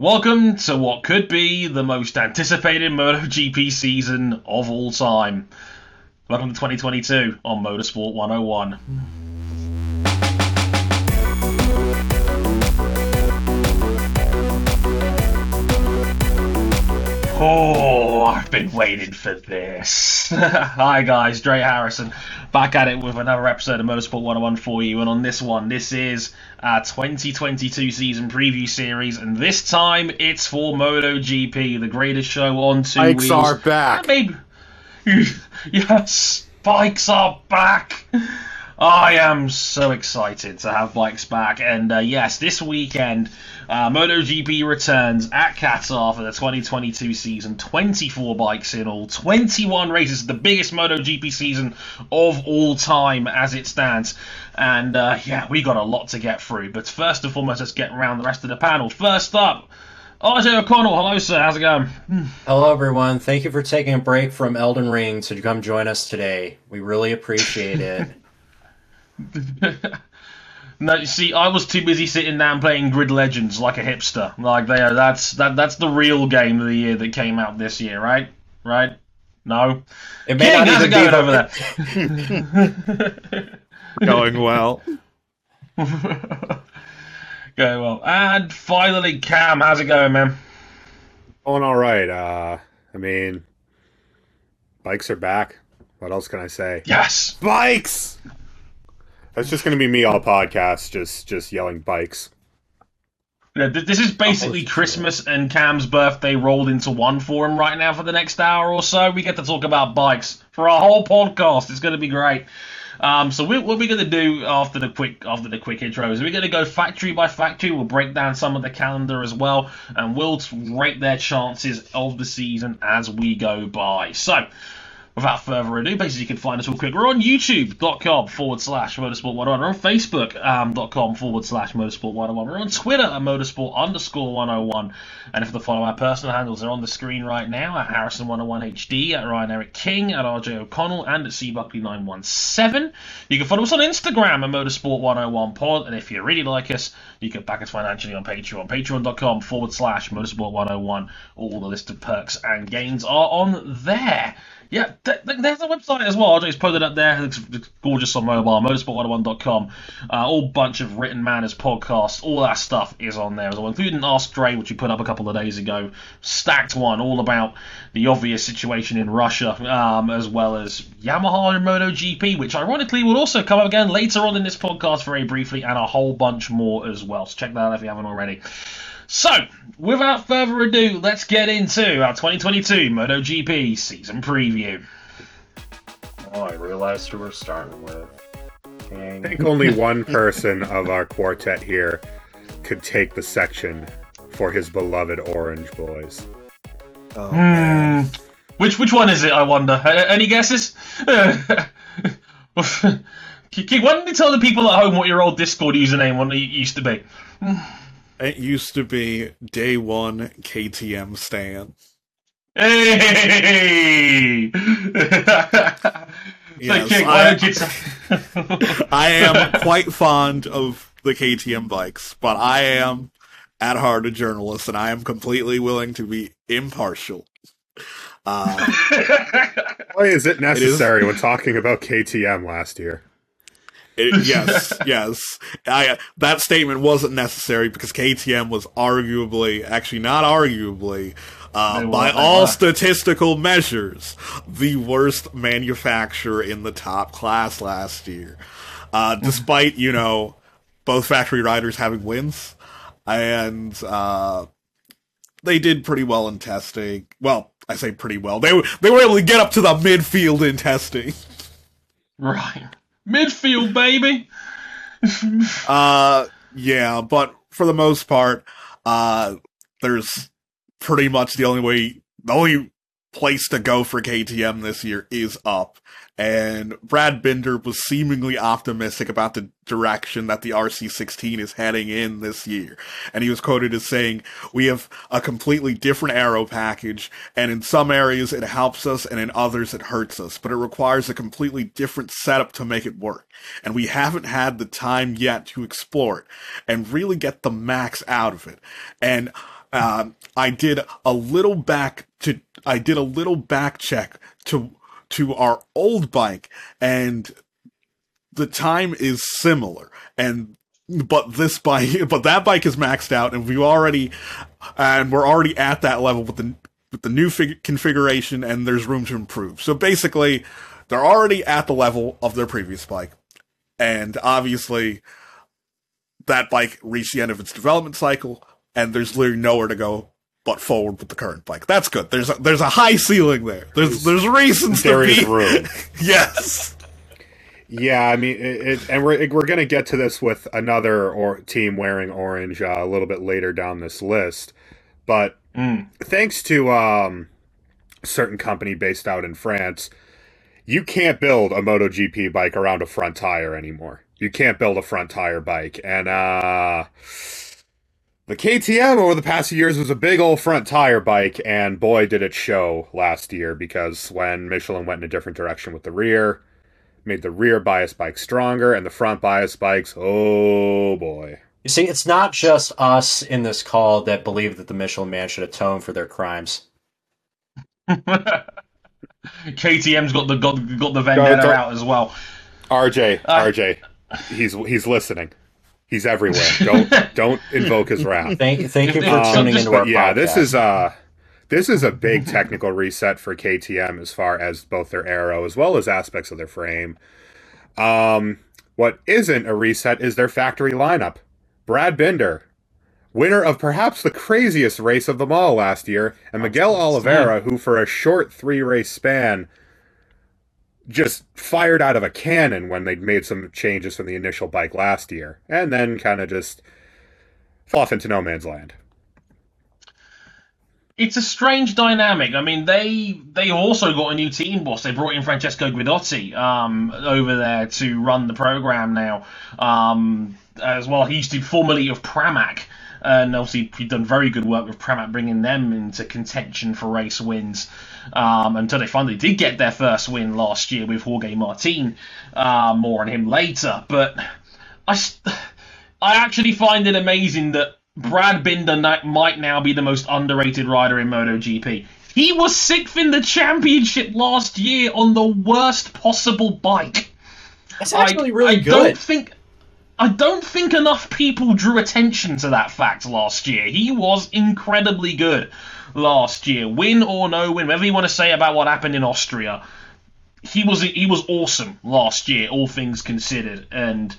Welcome to what could be the most anticipated MotoGP season of all time. Welcome to 2022 on Motorsport 101. Oh, oh. Oh, I've been waiting for this. Hi guys, Dre Harrison, back at it with another episode of Motorsport 101 for you. And on this one, this is our 2022 season preview series, and this time it's for MotoGP, the greatest show on two Bikes wheels. are back. Maybe. yes, bikes are back. I am so excited to have bikes back, and uh, yes, this weekend, uh, MotoGP returns at Qatar for the 2022 season. 24 bikes in all, 21 races, the biggest MotoGP season of all time as it stands. And uh, yeah, we got a lot to get through. But first and foremost, let's get around the rest of the panel. First up, RJ O'Connell. Hello, sir. How's it going? Hello, everyone. Thank you for taking a break from Elden Ring to come join us today. We really appreciate it. No, you see, I was too busy sitting down playing Grid Legends like a hipster. Like they are, that's that that's the real game of the year that came out this year, right? Right? No. It may King, not even be going over there? Going well. Going well. And finally, Cam, how's it going, man? Going all right. Uh, I mean, bikes are back. What else can I say? Yes. Bikes. That's just going to be me all podcast, just just yelling bikes. Yeah, th- this is basically Christmas and Cam's birthday rolled into one for him right now for the next hour or so. We get to talk about bikes for our whole podcast. It's going to be great. Um, so we, what we're going to do after the quick after the quick intro is we're going to go factory by factory. We'll break down some of the calendar as well, and we'll rate their chances of the season as we go by. So. Without further ado, basically you can find us all quick. We're on youtube.com forward slash motorsport 101. We're on facebook.com um, forward slash motorsport 101. We're on Twitter at motorsport underscore 101. And if you follow our personal handles, they're on the screen right now at Harrison101HD, at Ryan Eric King, at RJ O'Connell, and at cbuckley917. You can follow us on Instagram at motorsport 101 pod. And if you really like us, you can back us financially on Patreon. Patreon.com forward slash motorsport 101. All the list of perks and gains are on there. Yeah, th- th- there's a website as well. I just put it up there. It looks looks gorgeous on mobile. Motorsport101.com. Uh, all bunch of written manners podcasts. All that stuff is on there as well, including Ask Dre, which we put up a couple of days ago. Stacked one, all about the obvious situation in Russia, um, as well as Yamaha and MotoGP, which ironically will also come up again later on in this podcast very briefly, and a whole bunch more as well. So check that out if you haven't already. So, without further ado, let's get into our 2022 MotoGP season preview. Oh, I realized who we're starting with. King. I think only one person of our quartet here could take the section for his beloved Orange Boys. Oh, Hmm. Which which one is it? I wonder. Any guesses? Keith, why don't you tell the people at home what your old Discord username one used to be? It used to be day one KTM Stan. Hey! Yes, so, King, why you? I am quite fond of the KTM bikes, but I am at heart a journalist, and I am completely willing to be impartial. Uh, Why is it necessary when talking about KTM last year? It- yes, yes. I, that statement wasn't necessary because KTM was arguably, actually not arguably, uh, by all statistical measures, the worst manufacturer in the top class last year. Uh, despite, you know, both factory riders having wins, and uh, they did pretty well in testing. Well, I say pretty well. They were they were able to get up to the midfield in testing. right. Midfield, baby. Uh, yeah, but for the most part, uh, there's pretty much the only way, the only place to go for KTM this year is up. And Brad Binder was seemingly optimistic about the direction that the RC16 is heading in this year. And he was quoted as saying, we have a completely different aero package, and in some areas it helps us, and in others it hurts us, but it requires a completely different setup to make it work. And we haven't had the time yet to explore it and really get the max out of it. And um, I did a little back to I did a little back check to to our old bike, and the time is similar. And but this bike, but that bike is maxed out, and we already and we're already at that level with the with the new fig- configuration, and there's room to improve. So basically, they're already at the level of their previous bike, and obviously, that bike reached the end of its development cycle, and there's literally nowhere to go but forward with the current bike. That's good. There's a, there's a high ceiling there. There's there's reasons There to is be. room. yes. Yeah, I mean, it, it, and we're we're gonna get to this with another or team wearing orange uh, a little bit later down this list, but Mm. thanks to um, a certain company based out in France, you can't build a MotoGP bike around a front tire anymore. You can't build a front tire bike, and uh, the KTM over the past few years was a big old front tire bike, and boy, did it show last year because when Michelin went in a different direction with the rear made the rear bias bike stronger and the front bias bikes oh boy You see, it's not just us in this call that believe that the Michelin Man should atone for their crimes. KTM's got the got, got the vendetta don't- out as well. rj Uh, rj he's he's listening he's everywhere. Don't don't invoke his wrath. Thank, thank you for Um, tuning just- into our but yeah this is uh this is a big technical reset for ktm as far as both their aero as well as aspects of their frame. Um what isn't a reset is their factory lineup. Brad binder winner of perhaps the craziest race of them all last year, and Miguel Oliveira, who for a short three race span just fired out of a cannon when they'd made some changes from the initial bike last year, and then kind of just fell off into no man's land. It's a strange dynamic. I mean, they they also got a new team boss. They brought in Francesco Guidotti um, over there to run the program now, um, as well. He used to formerly of Pramac, and obviously he'd done very good work with Pramac, bringing them into contention for race wins. Um, until they finally did get their first win last year with Jorge Martin. Uh, more on him later, but I. St- I actually find it amazing that Brad Binder might now be the most underrated rider in MotoGP. He was sixth in the championship last year on the worst possible bike. It's actually I, really I good. don't think I don't think enough people drew attention to that fact last year. He was incredibly good last year. Win or no win, whatever you want to say about what happened in Austria, he was he was awesome last year, all things considered. And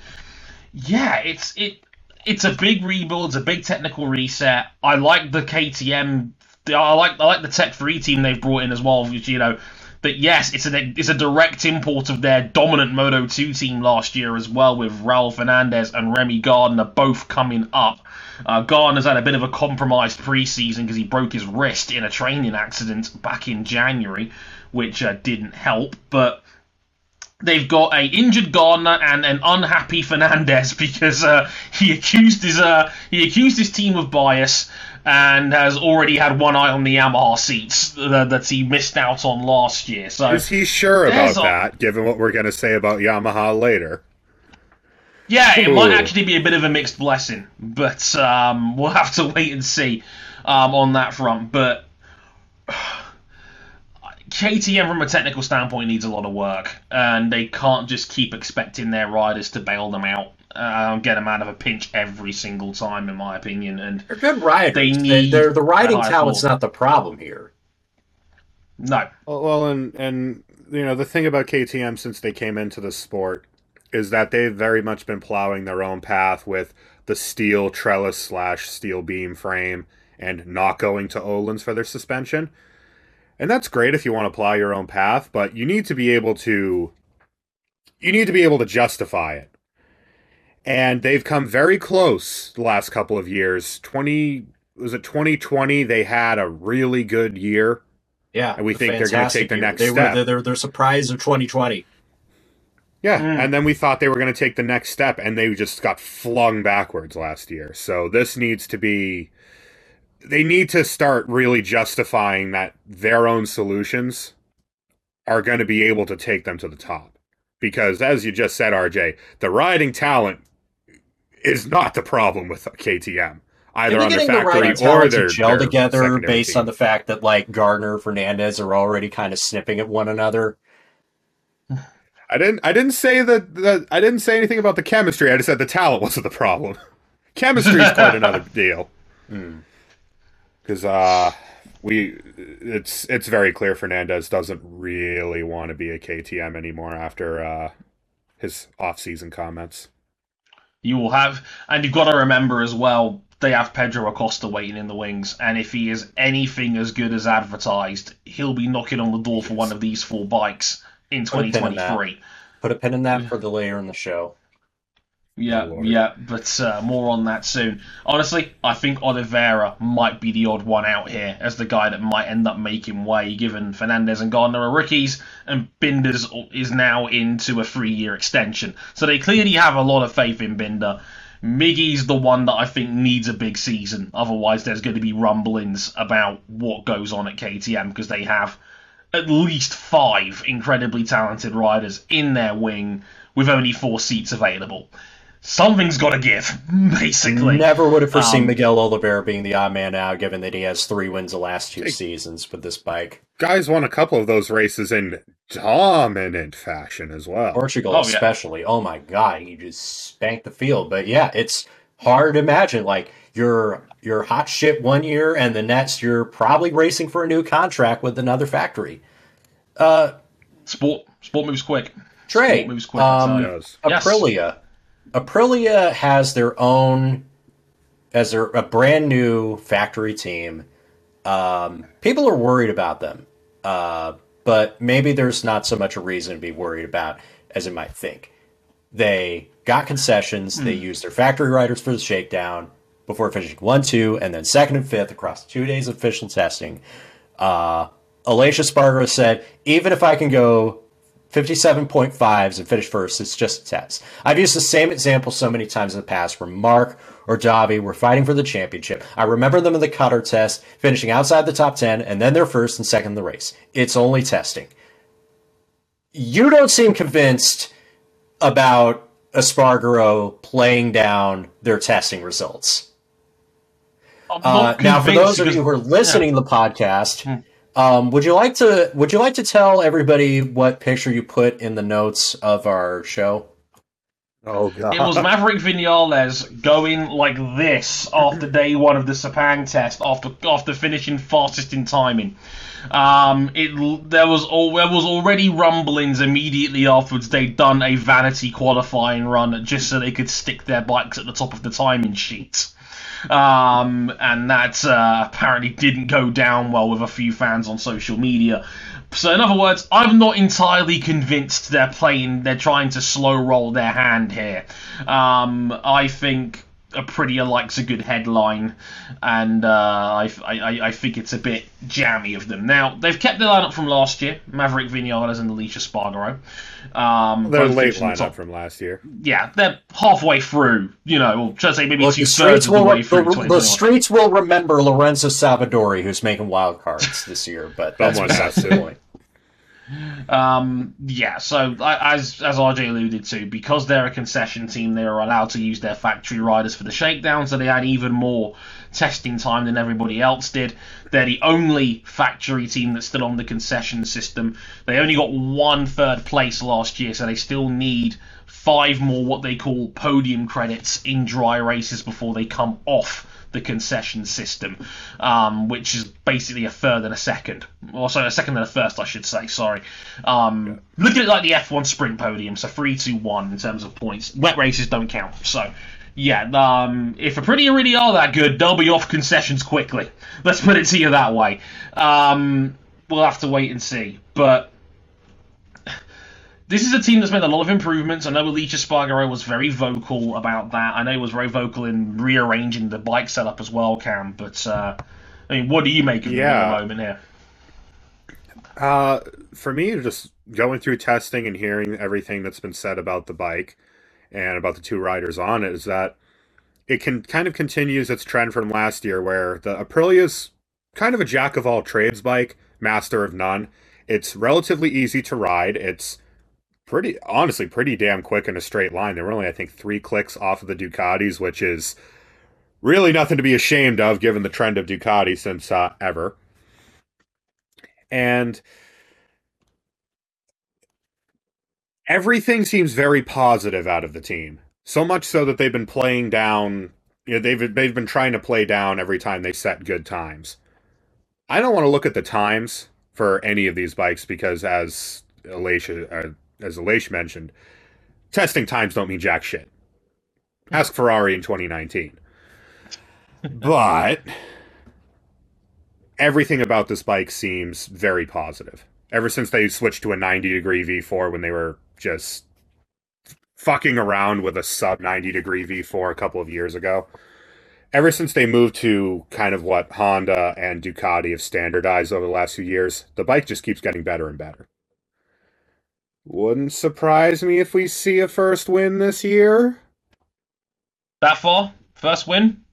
yeah, it's it it's a big rebuild, it's a big technical reset. I like the KTM. I like I like the Tech Three team they've brought in as well. You know, that yes, it's a it's a direct import of their dominant Moto Two team last year as well, with Raul Fernandez and Remy Gardner both coming up. Uh, Gardner's had a bit of a compromised preseason because he broke his wrist in a training accident back in January, which uh, didn't help, but. They've got a injured Gardner and an unhappy Fernandez because uh, he accused his uh, he accused his team of bias and has already had one eye on the Yamaha seats uh, that he missed out on last year. So Is he sure about a- that, given what we're going to say about Yamaha later? Yeah, it might actually be a bit of a mixed blessing, but um, we'll have to wait and see um, on that front. But KTM, from a technical standpoint, needs a lot of work, and they can't just keep expecting their riders to bail them out, uh, get them out of a pinch every single time, in my opinion. And They're good riders. They They need they're, the riding talent's not the problem here. no, Well, well, and and you know the thing about KTM since they came into the sport is that they've very much been plowing their own path with the steel trellis slash steel beam frame and not going to Öhlins for their suspension. And that's great if you want to plow your own path, but you need to be able to you need to be able to justify it. And they've come very close the last couple of years. 20 was it 2020 they had a really good year Yeah, And we a think they're gonna take the year. next they step. Were, they're, they're surprise of 2020. Yeah, Mm. and then we thought they were going to take the next step, and they just got flung backwards last year. So this needs to be. They need to start really justifying that their own solutions are going to be able to take them to the top. Because, as you just said, RJ, the riding talent is not the problem with KTM. either on the getting the factory right or their to gel their together based team. on the fact that like Gardner, Fernandez are already kind of snipping at one another. I didn't. I didn't say that, that. I didn't say anything about the chemistry. I just said the talent wasn't the problem. Chemistry is quite another deal. Because uh, we, it's it's very clear Fernandez doesn't really want to be a KTM anymore after uh, his off-season comments. You will have, and you've got to remember as well, they have Pedro Acosta waiting in the wings, and if he is anything as good as advertised, he'll be knocking on the door for one of these four bikes in 2023. Put a pin in that. 2023. Put a pin in that mm. for the later in the show. Yeah, Lord. yeah, but uh, more on that soon. Honestly, I think Oliveira might be the odd one out here as the guy that might end up making way, given Fernandez and Gardner are rookies, and Binder's is now into a three-year extension. So they clearly have a lot of faith in Binder. Miggy's the one that I think needs a big season. Otherwise, there's going to be rumblings about what goes on at KTM because they have at least five incredibly talented riders in their wing with only four seats available. Something's got to give, basically. Never would have foreseen Um, Miguel Oliveira being the odd man out, given that he has three wins the last two seasons with this bike. Guys won a couple of those races in dominant fashion as well. Portugal, Oh, yeah. especially. Oh my god, he just spanked the field. But yeah, it's hard to imagine. Like you're you're hot shit one year, and the next you're probably racing for a new contract with another factory. Uh, Sport, sport moves quick. Trey, Sport moves quick. um, so- Yes. Aprilia. Has their own as their a brand new factory team. Um, people are worried about them, uh, but maybe there's not so much a reason to be worried about as it might think. They got concessions. They used their factory riders for the shakedown before finishing one, two, and then second and fifth across two days of official testing. Uh, Aleix Espargaro said, even if I can go 57.5s and finish first, it's just a test. I've used the same example so many times in the past where Marc or Dovi were fighting for the championship. I remember them in the Qatar test, finishing outside the top 10, and then they're first and second in the race. It's only testing. You don't seem convinced about Espargaro playing down their testing results. Uh, now, for those of you who are listening to the podcast, Hmm. Um, would you like to would you like to tell everybody what picture you put in the notes of our show? Oh god. It was Maverick Vinales going like this after day one of the Sepang test, after after finishing fastest in timing. Um, it there was all there was already rumblings immediately afterwards. They'd done a vanity qualifying run just so they could stick their bikes at the top of the timing sheet. Um, and that uh, apparently didn't go down well with a few fans on social media. So, in other words, I'm not entirely convinced they're playing, they're trying to slow roll their hand here. Um, I think Aprilia likes a good headline, and uh, I, I, I think it's a bit jammy of them. Now, they've kept the lineup from last year Maverick Vinales and Aleix Espargaro. Um, Their both late finishing lineup top- from last year. Yeah, they're halfway through, you know, or should I say maybe Look, two the thirds of the way through the, the streets will remember Lorenzo Savadori, who's making wild cards this year. But that's Someone besides the point. Um, yeah, so as as RJ alluded to, because they're a concession team, they are allowed to use their factory riders for the shakedown, so they had even more testing time than everybody else did. They're the only factory team that's still on the concession system. They only got one third place last year, so they still need five more what they call podium credits in dry races before they come off the concession system, um, which is basically a third and a second. Or sorry, a second and a first, I should say. Sorry. Um, Look at it like the F1 sprint podium, so three, two, one in terms of points. Wet races don't count. So, yeah, um, if Aprilia really are that good, they'll be off concessions quickly. Let's put it to you that way. Um, we'll have to wait and see. But this is a team that's made a lot of improvements. I know Aleix Espargaro was very vocal about that. I know he was very vocal in rearranging the bike setup as well, Cam. But uh, I mean, what do you make of Yeah. the moment here? Uh, for me, just going through testing and hearing everything that's been said about the bike and about the two riders on it is that it can kind of continues its trend from last year, where the Aprilia's kind of a jack of all trades bike, master of none. It's relatively easy to ride. It's pretty, honestly, pretty damn quick in a straight line. There were only, I think, three clicks off of the Ducatis, which is Really nothing to be ashamed of given the trend of Ducati since uh, ever. And everything seems very positive out of the team. So much so that they've been playing down, you know, they've they've been trying to play down every time they set good times. I don't want to look at the times for any of these bikes because as Aleix uh, as Aleix mentioned, testing times don't mean jack shit. Ask Ferrari in 2019. but everything about this bike seems very positive. Ever since they switched to a 90 degree V4 when they were just fucking around with a sub 90 degree V4 a couple of years ago. Ever since they moved to kind of what Honda and Ducati have standardized over the last few years, the bike just keeps getting better and better. Wouldn't surprise me if we see a first win this year. That far? First win?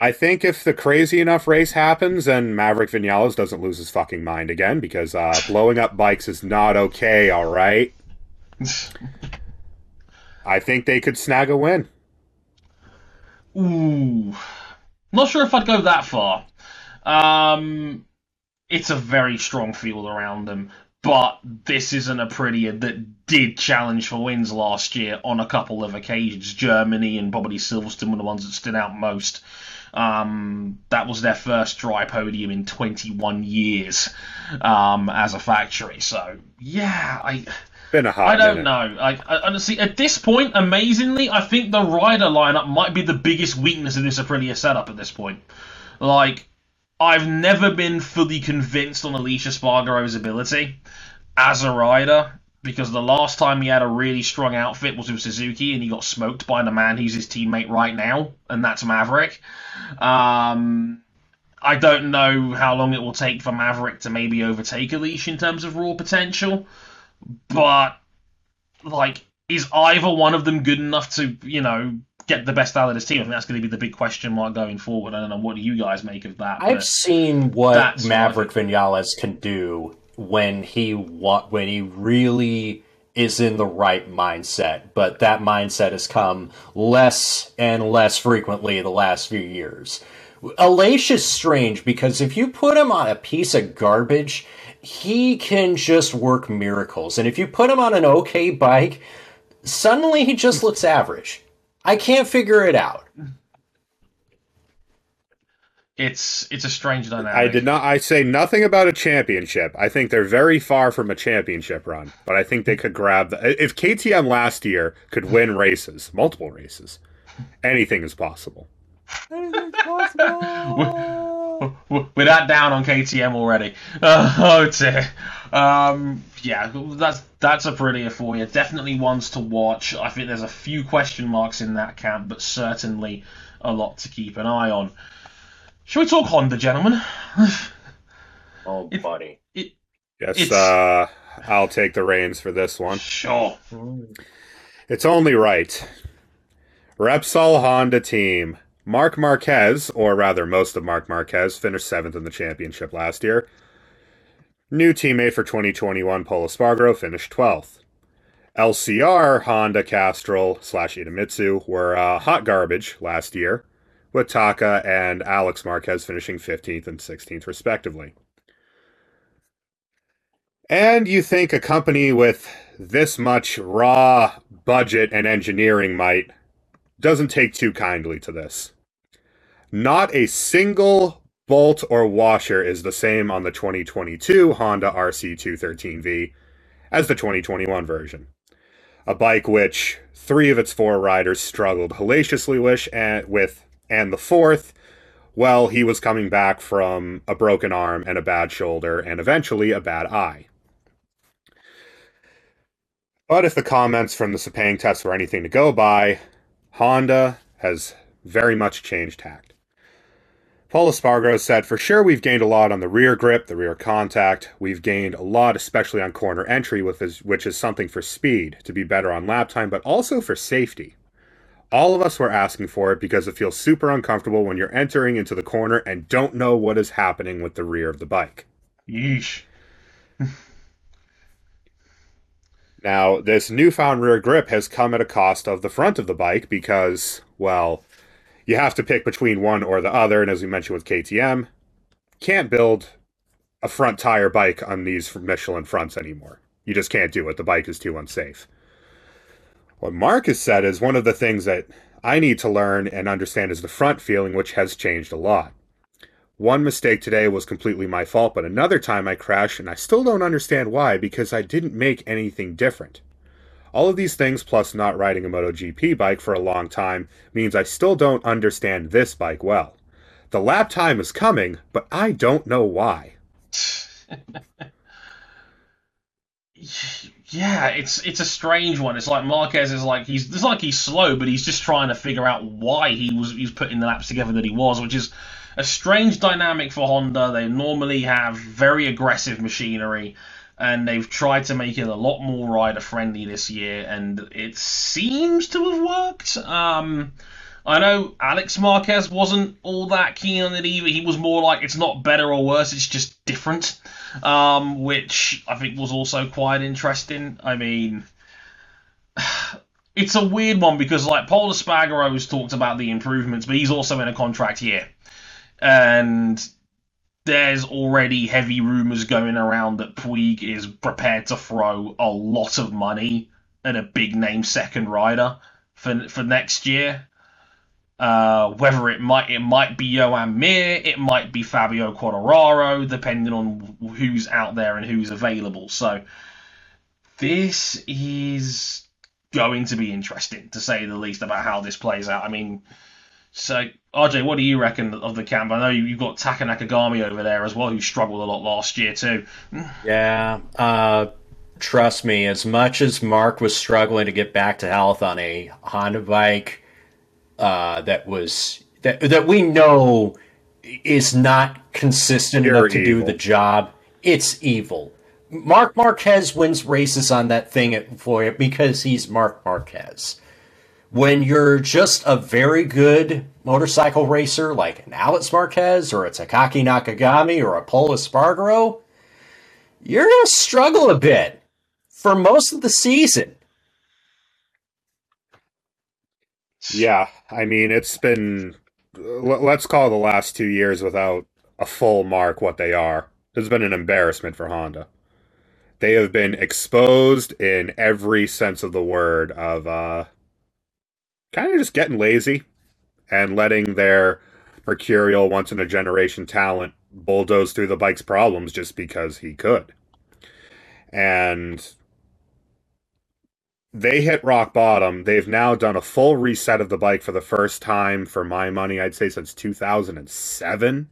I think if the crazy enough race happens and Maverick Vinales doesn't lose his fucking mind again, because uh, blowing up bikes is not okay, all right? I think they could snag a win. Ooh. Not sure if I'd go that far. Um, it's a very strong field around them, but this isn't Aprilia that did challenge for wins last year on a couple of occasions. Germany and probably Silverstone were the ones that stood out most. Um, that was their first dry podium in 21 years um, as a factory. So yeah, I Been a hot I don't minute. know. I, I honestly, at this point, amazingly, I think the rider lineup might be the biggest weakness of this Aprilia setup at this point. Like, I've never been fully convinced on Aleix Espargaro's ability as a rider because the last time he had a really strong outfit was with Suzuki and he got smoked by the man who's his teammate right now, and that's Maverick. Um, I don't know how long it will take for Maverick to maybe overtake Aleix in terms of raw potential but like is either one of them good enough to you know get the best out of this team? I think that's going to be the big question mark going forward. I don't know what do you guys make of that. I've seen what Maverick Vinales can do when he wa- when he really is in the right mindset, but that mindset has come less and less frequently the last few years. Aleix's strange because if you put him on a piece of garbage, he can just work miracles. And if you put him on an okay bike, suddenly he just looks average. I can't figure it out. it's it's a strange dynamic. I did not. I say nothing about a championship. I think they're very far from a championship run, but I think they could grab the. If KTM last year could win races, multiple races, anything is possible. We're that down on KTM already. oh dear. Um, yeah, that's that's a pretty for you. Definitely ones to watch. I think there's a few question marks in that camp, but certainly a lot to keep an eye on. Shall we talk Honda, gentlemen? Oh, It- buddy. Yes, It's- uh, I'll take the reins for this one. Sure. It's only right. Repsol Honda team. Marc Marquez, or rather most of Marc Marquez, finished seventh in the championship last year. New teammate for 2021, Pol Espargaro, finished 12th. LCR, Honda, Castrol, slash Idemitsu were uh, hot garbage last year, with Taka and Alex Marquez finishing 15th and 16th, respectively. And you think a company with this much raw budget and engineering might doesn't take too kindly to this. Not a single bolt or washer is the same on the 2022 Honda RC213V as the 2021 version. A bike which three of its four riders struggled hellaciously with, and the fourth, well, he was coming back from a broken arm and a bad shoulder and eventually a bad eye. But if the comments from the Sepang test were anything to go by, Honda has very much changed tact. Pol Espargaro said, For sure, we've gained a lot on the rear grip, the rear contact. We've gained a lot, especially on corner entry, which is something for speed, to be better on lap time, but also for safety. All of us were asking for it because it feels super uncomfortable when you're entering into the corner and don't know what is happening with the rear of the bike. Yeesh. Now, this newfound rear grip has come at a cost of the front of the bike because, well, you have to pick between one or the other. And as we mentioned with KTM, can't build a front tire bike on these Michelin fronts anymore. You just can't do it. The bike is too unsafe. What Marc has said is one of the things that I need to learn and understand is the front feeling, which has changed a lot. One mistake today was completely my fault, but another time I crashed and I still don't understand why because I didn't make anything different. All of these things, plus not riding a MotoGP bike for a long time, means I still don't understand this bike well. The lap time is coming, but I don't know why. yeah, it's it's a strange one. It's like Marquez is like he's it's like he's slow, but he's just trying to figure out why he was he's putting the laps together that he was, which is a strange dynamic for Honda. They normally have very aggressive machinery and they've tried to make it a lot more rider friendly this year, and it seems to have worked. Um, I know Alex Marquez wasn't all that keen on it either. He was more like it's not better or worse, it's just different, um, which I think was also quite interesting. I mean, it's a weird one because like Pol Espargaro has talked about the improvements, but he's also in a contract year, and there's already heavy rumors going around that Puig is prepared to throw a lot of money at a big name second rider for for next year. Uh, whether it might it might be Joan Mir, it might be Fabio Quartararo, depending on who's out there and who's available. So this is going to be interesting to say the least about how this plays out. I mean, so, RJ, what do you reckon of the camp? I know you've got Taka Nakagami over there as well, who struggled a lot last year too. Yeah, uh, trust me, as much as Marc was struggling to get back to health on a Honda bike uh, that was that that we know is not consistent enough to evil. do the job, it's evil. Marc Marquez wins races on that thing at Foya because he's Marc Marquez when you're just a very good motorcycle racer like an Alex Marquez or a Takaaki Nakagami or a Pol Espargaro, you're going to struggle a bit for most of the season. Yeah, I mean, it's been, let's call the last two years without a full mark what they are. It's been an embarrassment for Honda. They have been exposed in every sense of the word of uh, kind of just getting lazy and letting their mercurial, once in a generation talent bulldoze through the bike's problems just because he could. And they hit rock bottom. They've now done a full reset of the bike for the first time, for my money, I'd say since 2007.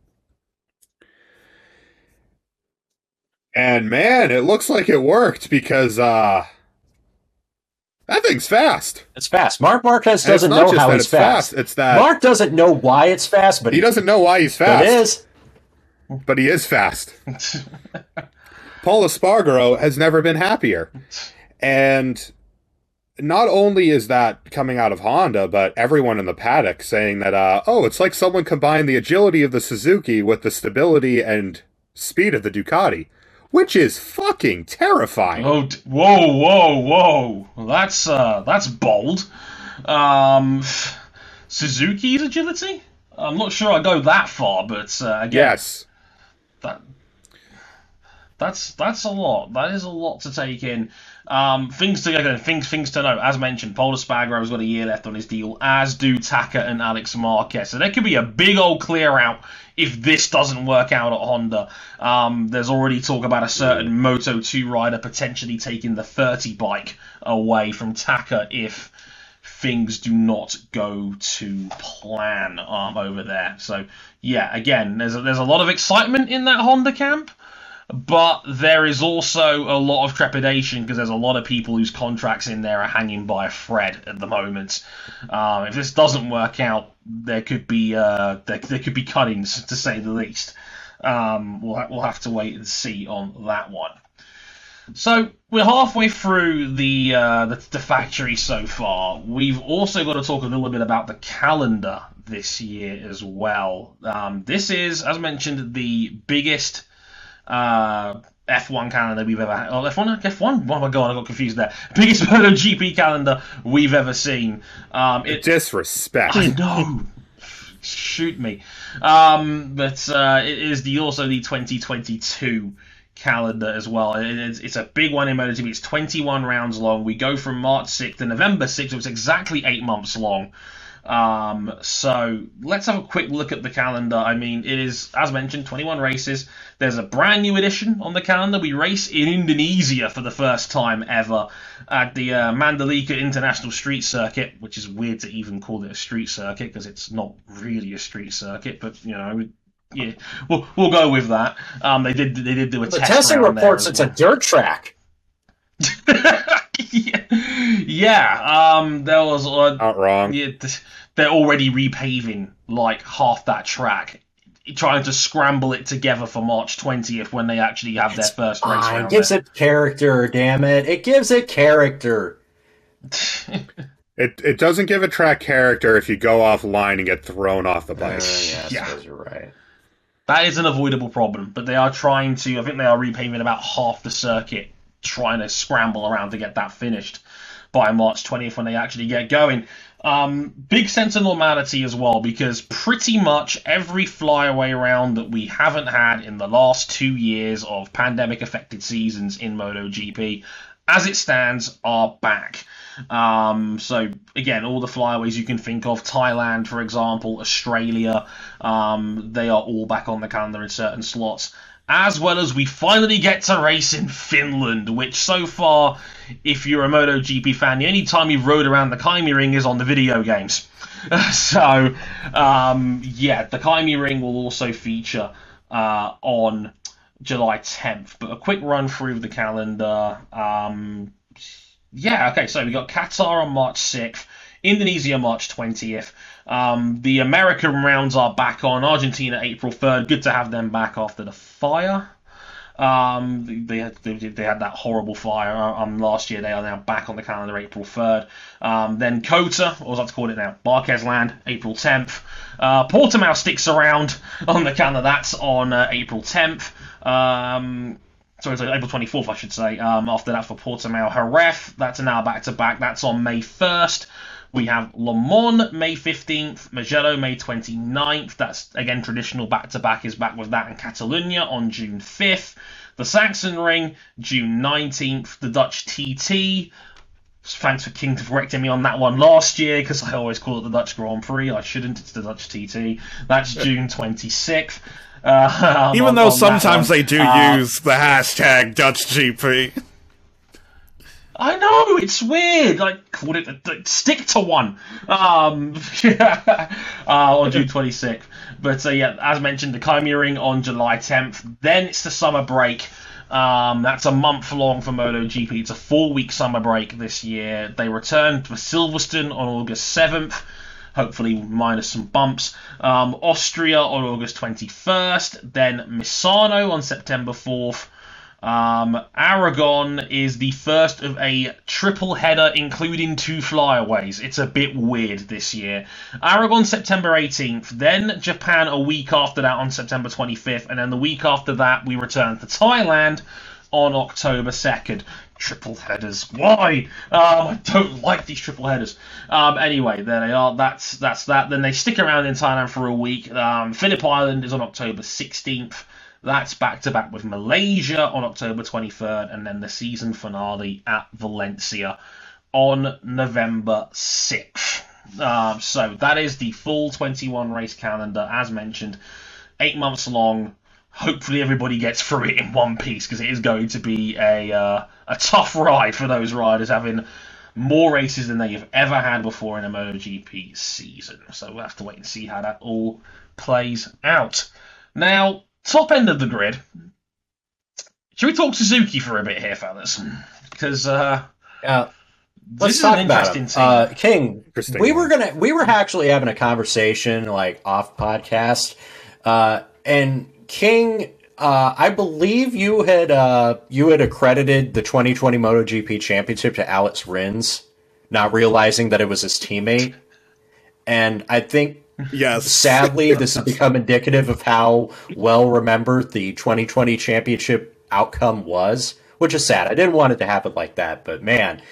And man, it looks like it worked because uh that thing's fast. It's fast. Marc Marquez doesn't know how he's fast. fast. It's that Marc doesn't know why it's fast, but he, he doesn't know why he's fast. It is. But he is fast. Pol Espargaro has never been happier. And not only is that coming out of Honda, but everyone in the paddock saying that, uh, oh, it's like someone combined the agility of the Suzuki with the stability and speed of the Ducati which is fucking terrifying. Oh, whoa, whoa, whoa! That's uh, that's bold. Um, Suzuki's agility. I'm not sure I go that far, but uh, again, yes, that that's that's a lot. That is a lot to take in. Um, things to again, things things to know. As mentioned, Pol Espargaro's got a year left on his deal, as do Taka and Alex Marquez. So there could be a big old clear out if this doesn't work out at Honda. Um, there's already talk about a certain Moto 2 rider potentially taking the 30 bike away from Taka if things do not go to plan um, over there. So yeah, again, there's a, there's a lot of excitement in that Honda camp. But there is also a lot of trepidation because there's a lot of people whose contracts in there are hanging by a thread at the moment. Um, if this doesn't work out, there could be uh, there, there could be cuttings to say the least. Um, we'll we'll have to wait and see on that one. So we're halfway through the, uh, the, the factory so far. We've also got to talk a little bit about the calendar this year as well. Um, this is, as mentioned, the biggest uh, F1 calendar we've ever had. Oh, F1, F1. Oh my god, I got confused there. Biggest MotoGP calendar we've ever seen. Um, it, Disrespect. I know. Shoot me. Um, but uh, it is the also the 2022 calendar as well. It- It's, it's a big one in MotoGP. It's 21 rounds long. We go from March 6th to November 6th. So it's exactly eight months long. Um, so let's have a quick look at the calendar. I mean, it is, as mentioned, 21 races. There's a brand new edition on the calendar. We race in Indonesia for the first time ever at the uh, Mandalika International Street Circuit, which is weird to even call it a street circuit because it's not really a street circuit, but you know. Yeah, we'll, we'll go with that. Um, they did they did do a The test testing reports it's well. a dirt track. yeah, yeah. Um, there was uh, Not wrong. yeah, they're already repaving like half that track, trying to scramble it together for March 20th when they actually have their first race Ah, it gives it character, damn it. It gives it character. It it doesn't give a track character if you go offline and get thrown off the Uh, bike. yeah, I Yeah. you're right. That is an avoidable problem, but they are trying to. I think they are repaving about half the circuit, trying to scramble around to get that finished by March 20th when they actually get going. Um, big sense of normality as well, because pretty much every flyaway round that we haven't had in the last two years of pandemic affected seasons in MotoGP, as it stands, are back. Um, so again, all the flyaways you can think of, Thailand, for example, Australia, um, they are all back on the calendar in certain slots. As well as we finally get to race in Finland, which so far, if you're a MotoGP fan, the only time you've rode around the KymiRing is on the video games. so, um, yeah, the KymiRing will also feature uh, on July 10th. But a quick run through of the calendar. Um, yeah, okay, so we got Qatar on March 6th, Indonesia March 20th. Um, the American rounds are back on, Argentina April 3rd. Good to have them back after the fire. Um, they had they, they had that horrible fire um, last year. They are now back on the calendar April 3rd. Um, then COTA, or as I to call it now, Marquez Land, April 10th. Uh, Portimao sticks around on the calendar. That's on uh, April 10th. Um, sorry, sorry, April 24th, I should say. Um, after that for Portimao Jerez, that's now back to back. That's on May 1st. We have Le Mans May 15th, Mugello May 29th. That's again traditional back to back is back with that in Catalonia on June 5th. The Sachsenring June 19th. The Dutch TT. Thanks for King for correcting me on that one last year because I always call it the Dutch Grand Prix. I shouldn't. It's the Dutch TT. That's June 26th. Uh, Even on- though on sometimes they do Uh, use the hashtag DutchGP. I know it's weird. Like, call it stick to one. Um, uh, on June 26th. But uh, yeah, as mentioned, the KymiRing on July 10th. Then it's the summer break. Um, that's a month long for MotoGP. It's a four-week summer break this year. They return to Silverstone on August 7th. Hopefully, minus some bumps. Um, Austria on August 21st. Then Misano on September 4th. Um, Aragon is the first of a triple header, including two flyaways. It's a bit weird this year. Aragon September 18th, then Japan a week after that on September 25th, and then the week after that we return to Thailand on October 2nd. Triple headers. Why? Um, I don't like these triple headers. Um, anyway, there they are. That's that's that. Then they stick around in Thailand for a week. Um, Phillip Island is on October 16th. That's back to back with Malaysia on October 23rd, and then the season finale at Valencia on November 6th. Um, so that is the full 21 race calendar, as mentioned, eight months long. Hopefully, everybody gets through it in one piece because it is going to be a uh, a tough ride for those riders having more races than they have ever had before in a MotoGP season. So we'll have to wait and see how that all plays out. Now, top end of the grid. Should we talk Suzuki for a bit here, fellas? Because uh, Yeah. Let's this is talk an about interesting team. Uh, King, we were gonna we were actually having a conversation like off podcast, uh, and King, uh, I believe you had uh, you had accredited the 2020 MotoGP Championship to Alex Rins, not realizing that it was his teammate, and I think Yes. sadly this has become indicative of how well remembered the 2020 championship outcome was, which is sad. I didn't want it to happen like that, but man,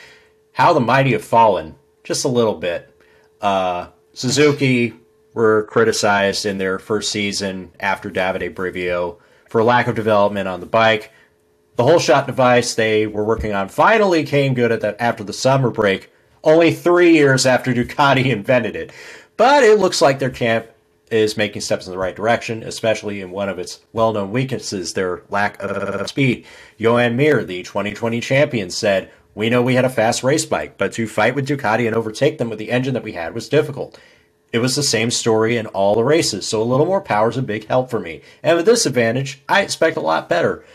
how the mighty have fallen just a little bit. Uh, Suzuki, were criticized in their first season after Davide Brivio for lack of development on the bike. The whole shot device they were working on finally came good at that after the summer break, only three years after Ducati invented it. But it looks like their camp is making steps in the right direction, especially in one of its well known weaknesses, their lack of speed. Joan Mir, the 2020 champion, said, We know we had a fast race bike, but to fight with Ducati and overtake them with the engine that we had was difficult. It was the same story in all the races, so a little more power is a big help for me. And with this advantage, I expect a lot better.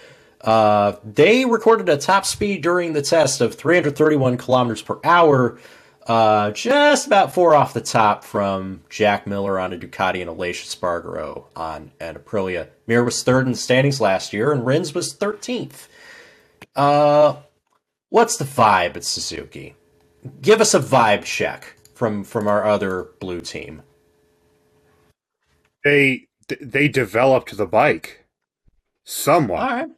Uh, they recorded a top speed during the test of 331 kilometers per hour, uh, just about four off the top from Jack Miller on a Ducati and Aleix Espargaro on an Aprilia. Mir was third in the standings last year, and Rins was 13th. Uh, what's the vibe at Suzuki? Give us a vibe check from from our other blue team. They they developed the bike somewhat, right.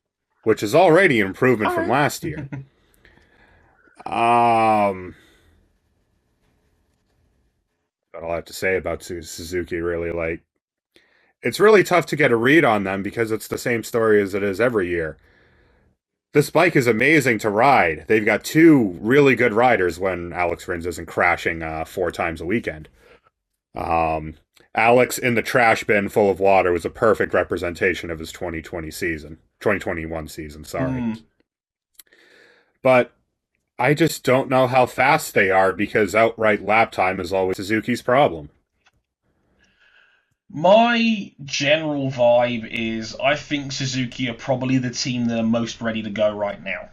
which is already an improvement All from right. last year. um, all I have to say about Suzuki. Really, like it's really tough to get a read on them because it's the same story as it is every year. This bike is amazing to ride. They've got two really good riders when Alex Rins isn't crashing uh, four times a weekend. Um, Alex in the trash bin full of water was a perfect representation of his 2020 season, 2021 season, sorry. Mm. But I just don't know how fast they are because outright lap time is always Suzuki's problem. My general vibe is I think Suzuki are probably the team that are most ready to go right now.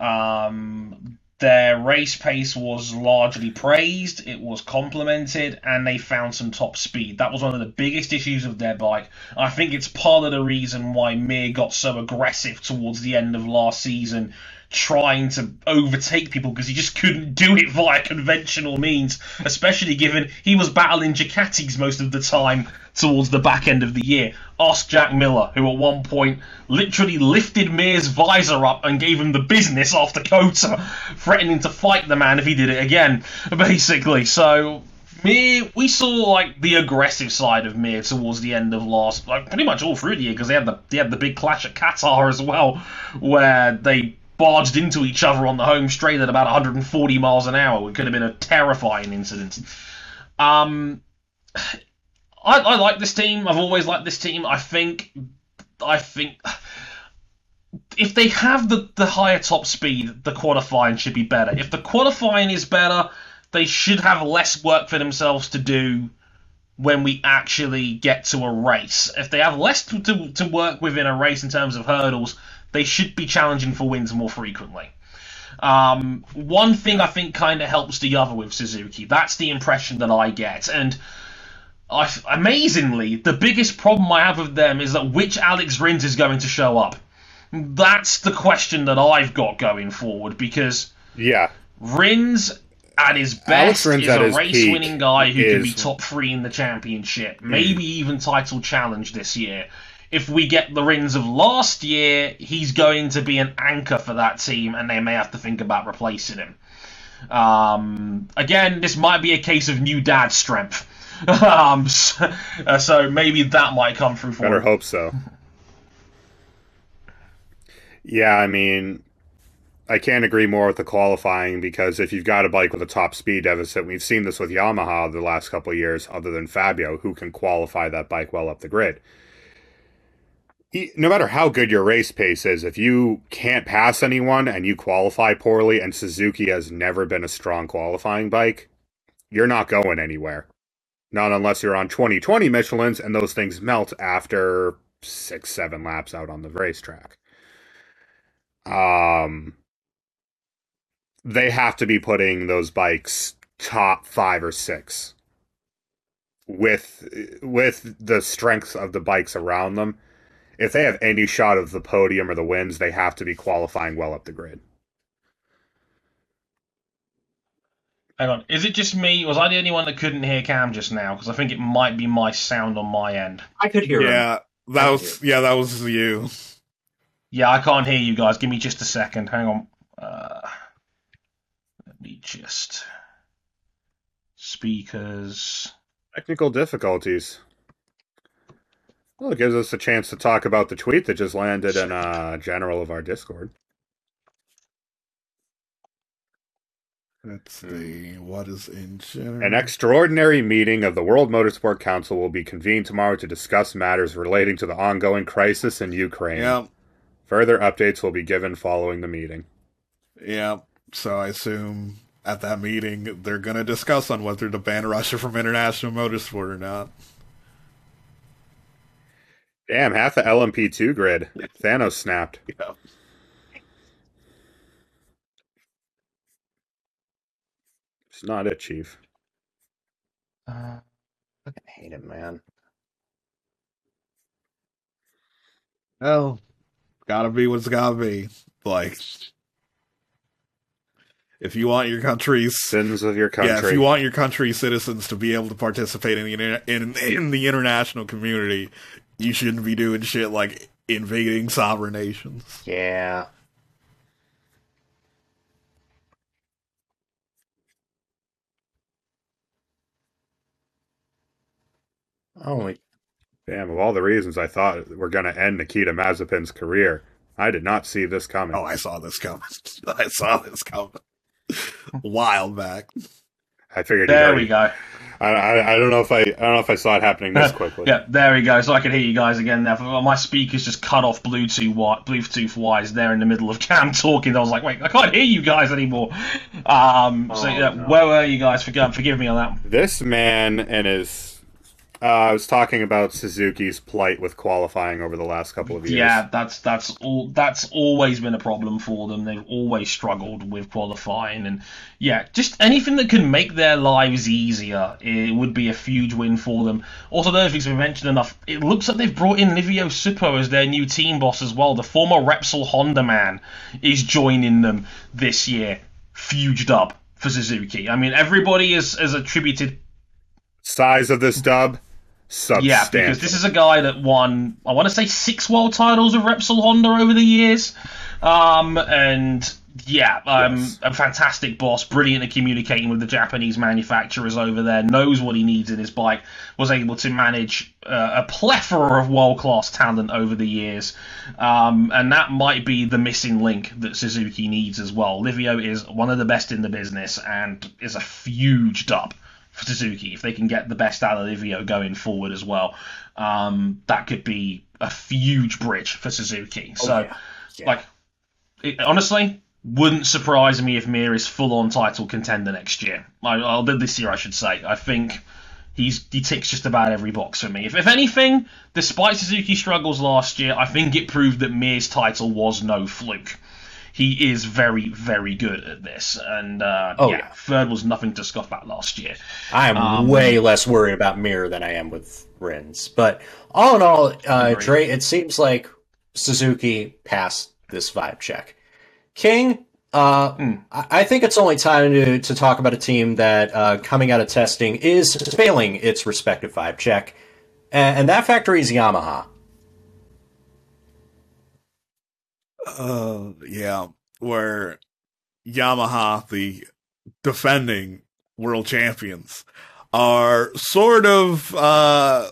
Um, their race pace was largely praised, it was complimented, and they found some top speed. That was one of the biggest issues of their bike. I think it's part of the reason why Mir got so aggressive towards the end of last season, trying to overtake people because he just couldn't do it via conventional means, especially given he was battling Ducatis most of the time towards the back end of the year. Ask Jack Miller, who at one point literally lifted Mir's visor up and gave him the business after COTA, threatening to fight the man if he did it again, basically. So Mir, we saw like the aggressive side of Mir towards the end of last, like pretty much all through the year, because they had the they had the big clash at Qatar as well, where they barged into each other on the home straight at about 140 miles an hour. It could have been a terrifying incident. Um, I, I like this team. I've always liked this team. I think, I think. If they have the, the higher top speed, the qualifying should be better. If the qualifying is better, they should have less work for themselves to do when we actually get to a race. If they have less to, to, to work with in a race in terms of hurdles, they should be challenging for wins more frequently. Um, one thing I think kind of helps the other with Suzuki. That's the impression that I get. And I, amazingly, the biggest problem I have with them is that which Alex Rins is going to show up. That's the question that I've got going forward because Yeah, Rins at his best is a race winning guy who can be top three in the championship, maybe even title challenge this year. If we get the Rins of last year, he's going to be an anchor for that team, and they may have to think about replacing him. Um, again, this might be a case of new dad strength. um, so, uh, so maybe that might come through for better him. hope so. Yeah, I mean, I can't agree more with the qualifying because if you've got a bike with a top speed deficit, we've seen this with Yamaha the last couple of years, other than Fabio, who can qualify that bike well up the grid. No matter how good your race pace is, if you can't pass anyone and you qualify poorly, and Suzuki has never been a strong qualifying bike, you're not going anywhere. Not unless you're on 2020 Michelin's and those things melt after six, seven laps out on the racetrack. Um, they have to be putting those bikes top five or six with with the strength of the bikes around them. If they have any shot of the podium or the wins, they have to be qualifying well up the grid. Hang on, is it just me? Was I the only one that couldn't hear Cam just now? Because I think it might be my sound on my end. I could hear him. Yeah, that was yeah, that was you. Yeah, I can't hear you guys. Give me just a second. Hang on. Uh, let me just. Speakers. Technical difficulties. Well, it gives us a chance to talk about the tweet that just landed in uh, general of our Discord. Let's see what is in general. An extraordinary meeting of the World Motorsport Council will be convened tomorrow to discuss matters relating to the ongoing crisis in Ukraine. Yeah, Further updates will be given following the meeting. Yep. So I assume at that meeting they're going to discuss on whether to ban Russia from international motorsport or not. Damn, half the LMP2 grid. Thanos snapped. Yeah. It's not it, Chief. Uh, I hate it, man. Well, gotta be what's gotta be. Like, if you want your country's Sins of your country. Yeah, if you want your country's citizens to be able to participate in the in in the international community, you shouldn't be doing shit like invading sovereign nations. Yeah. Oh, wait. Damn, of all the reasons I thought were going to end Nikita Mazepin's career, I did not see this coming. Oh, I saw this coming. I saw this coming. A while back. I figured. he'd There already- we go. I, I, I don't know if I I don't know if I saw it happening this quickly. Yeah, there we go. So I can hear you guys again there. My speakers just cut off Bluetooth wi- Bluetooth wise there in the middle of Cam talking. I was like, wait, I can't hear you guys anymore. Um, so Oh, yeah, no. where were you guys? Forgive, forgive me on that. This man and his. Uh, I was talking about Suzuki's plight with qualifying over the last couple of years. Yeah, that's that's all. That's always been a problem for them. They've always struggled with qualifying, and yeah, just anything that can make their lives easier, it would be a huge win for them. Also, the other things we mentioned enough. It looks like they've brought in Livio Suppo as their new team boss as well. The former Repsol Honda man is joining them this year. Huge dub for Suzuki. I mean, everybody is has attributed Size of this dub, substantial. yeah, because this is a guy that won, I want to say, six world titles of Repsol Honda over the years. Um, and yeah, um, Yes. a fantastic boss, brilliant at communicating with the Japanese manufacturers over there, knows what he needs in his bike, was able to manage uh, a plethora of world class talent over the years. Um, and that might be the missing link that Suzuki needs as well. Livio is one of the best in the business and is a huge dub for Suzuki if they can get the best out of Livio going forward as well. Um, that could be a huge bridge for Suzuki. so, yeah. Yeah. like, it, honestly, wouldn't surprise me if Mir is full on title contender next year. I, I'll this year, I should say. I think he's he ticks just about every box for me. If, if anything, despite Suzuki's struggles last year, I think it proved that Mir's title was no fluke. He is very, very good at this, and uh, Oh, yeah, yeah. third was nothing to scoff at last year. I am Um, way less worried about Mir than I am with Rins. But all in all, uh, Dre, it seems like Suzuki passed this vibe check. King, uh. I I think it's only time to, to talk about a team that, uh, coming out of testing, is failing its respective vibe check, and, and that factory is Yamaha. Uh, yeah, where Yamaha, the defending world champions, are sort of uh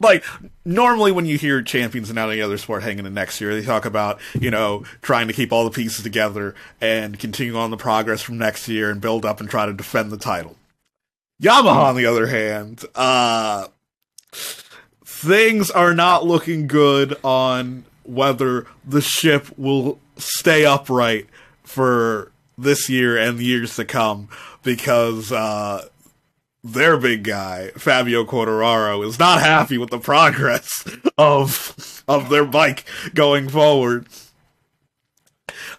like normally when you hear champions in any other sport hanging in next year, they talk about you know trying to keep all the pieces together and continue on the progress from next year and build up and try to defend the title. Yamaha, on the other hand, uh, things are not looking good on whether the ship will stay upright for this year and years to come because uh, their big guy Fabio Quartararo is not happy with the progress of of their bike going forward.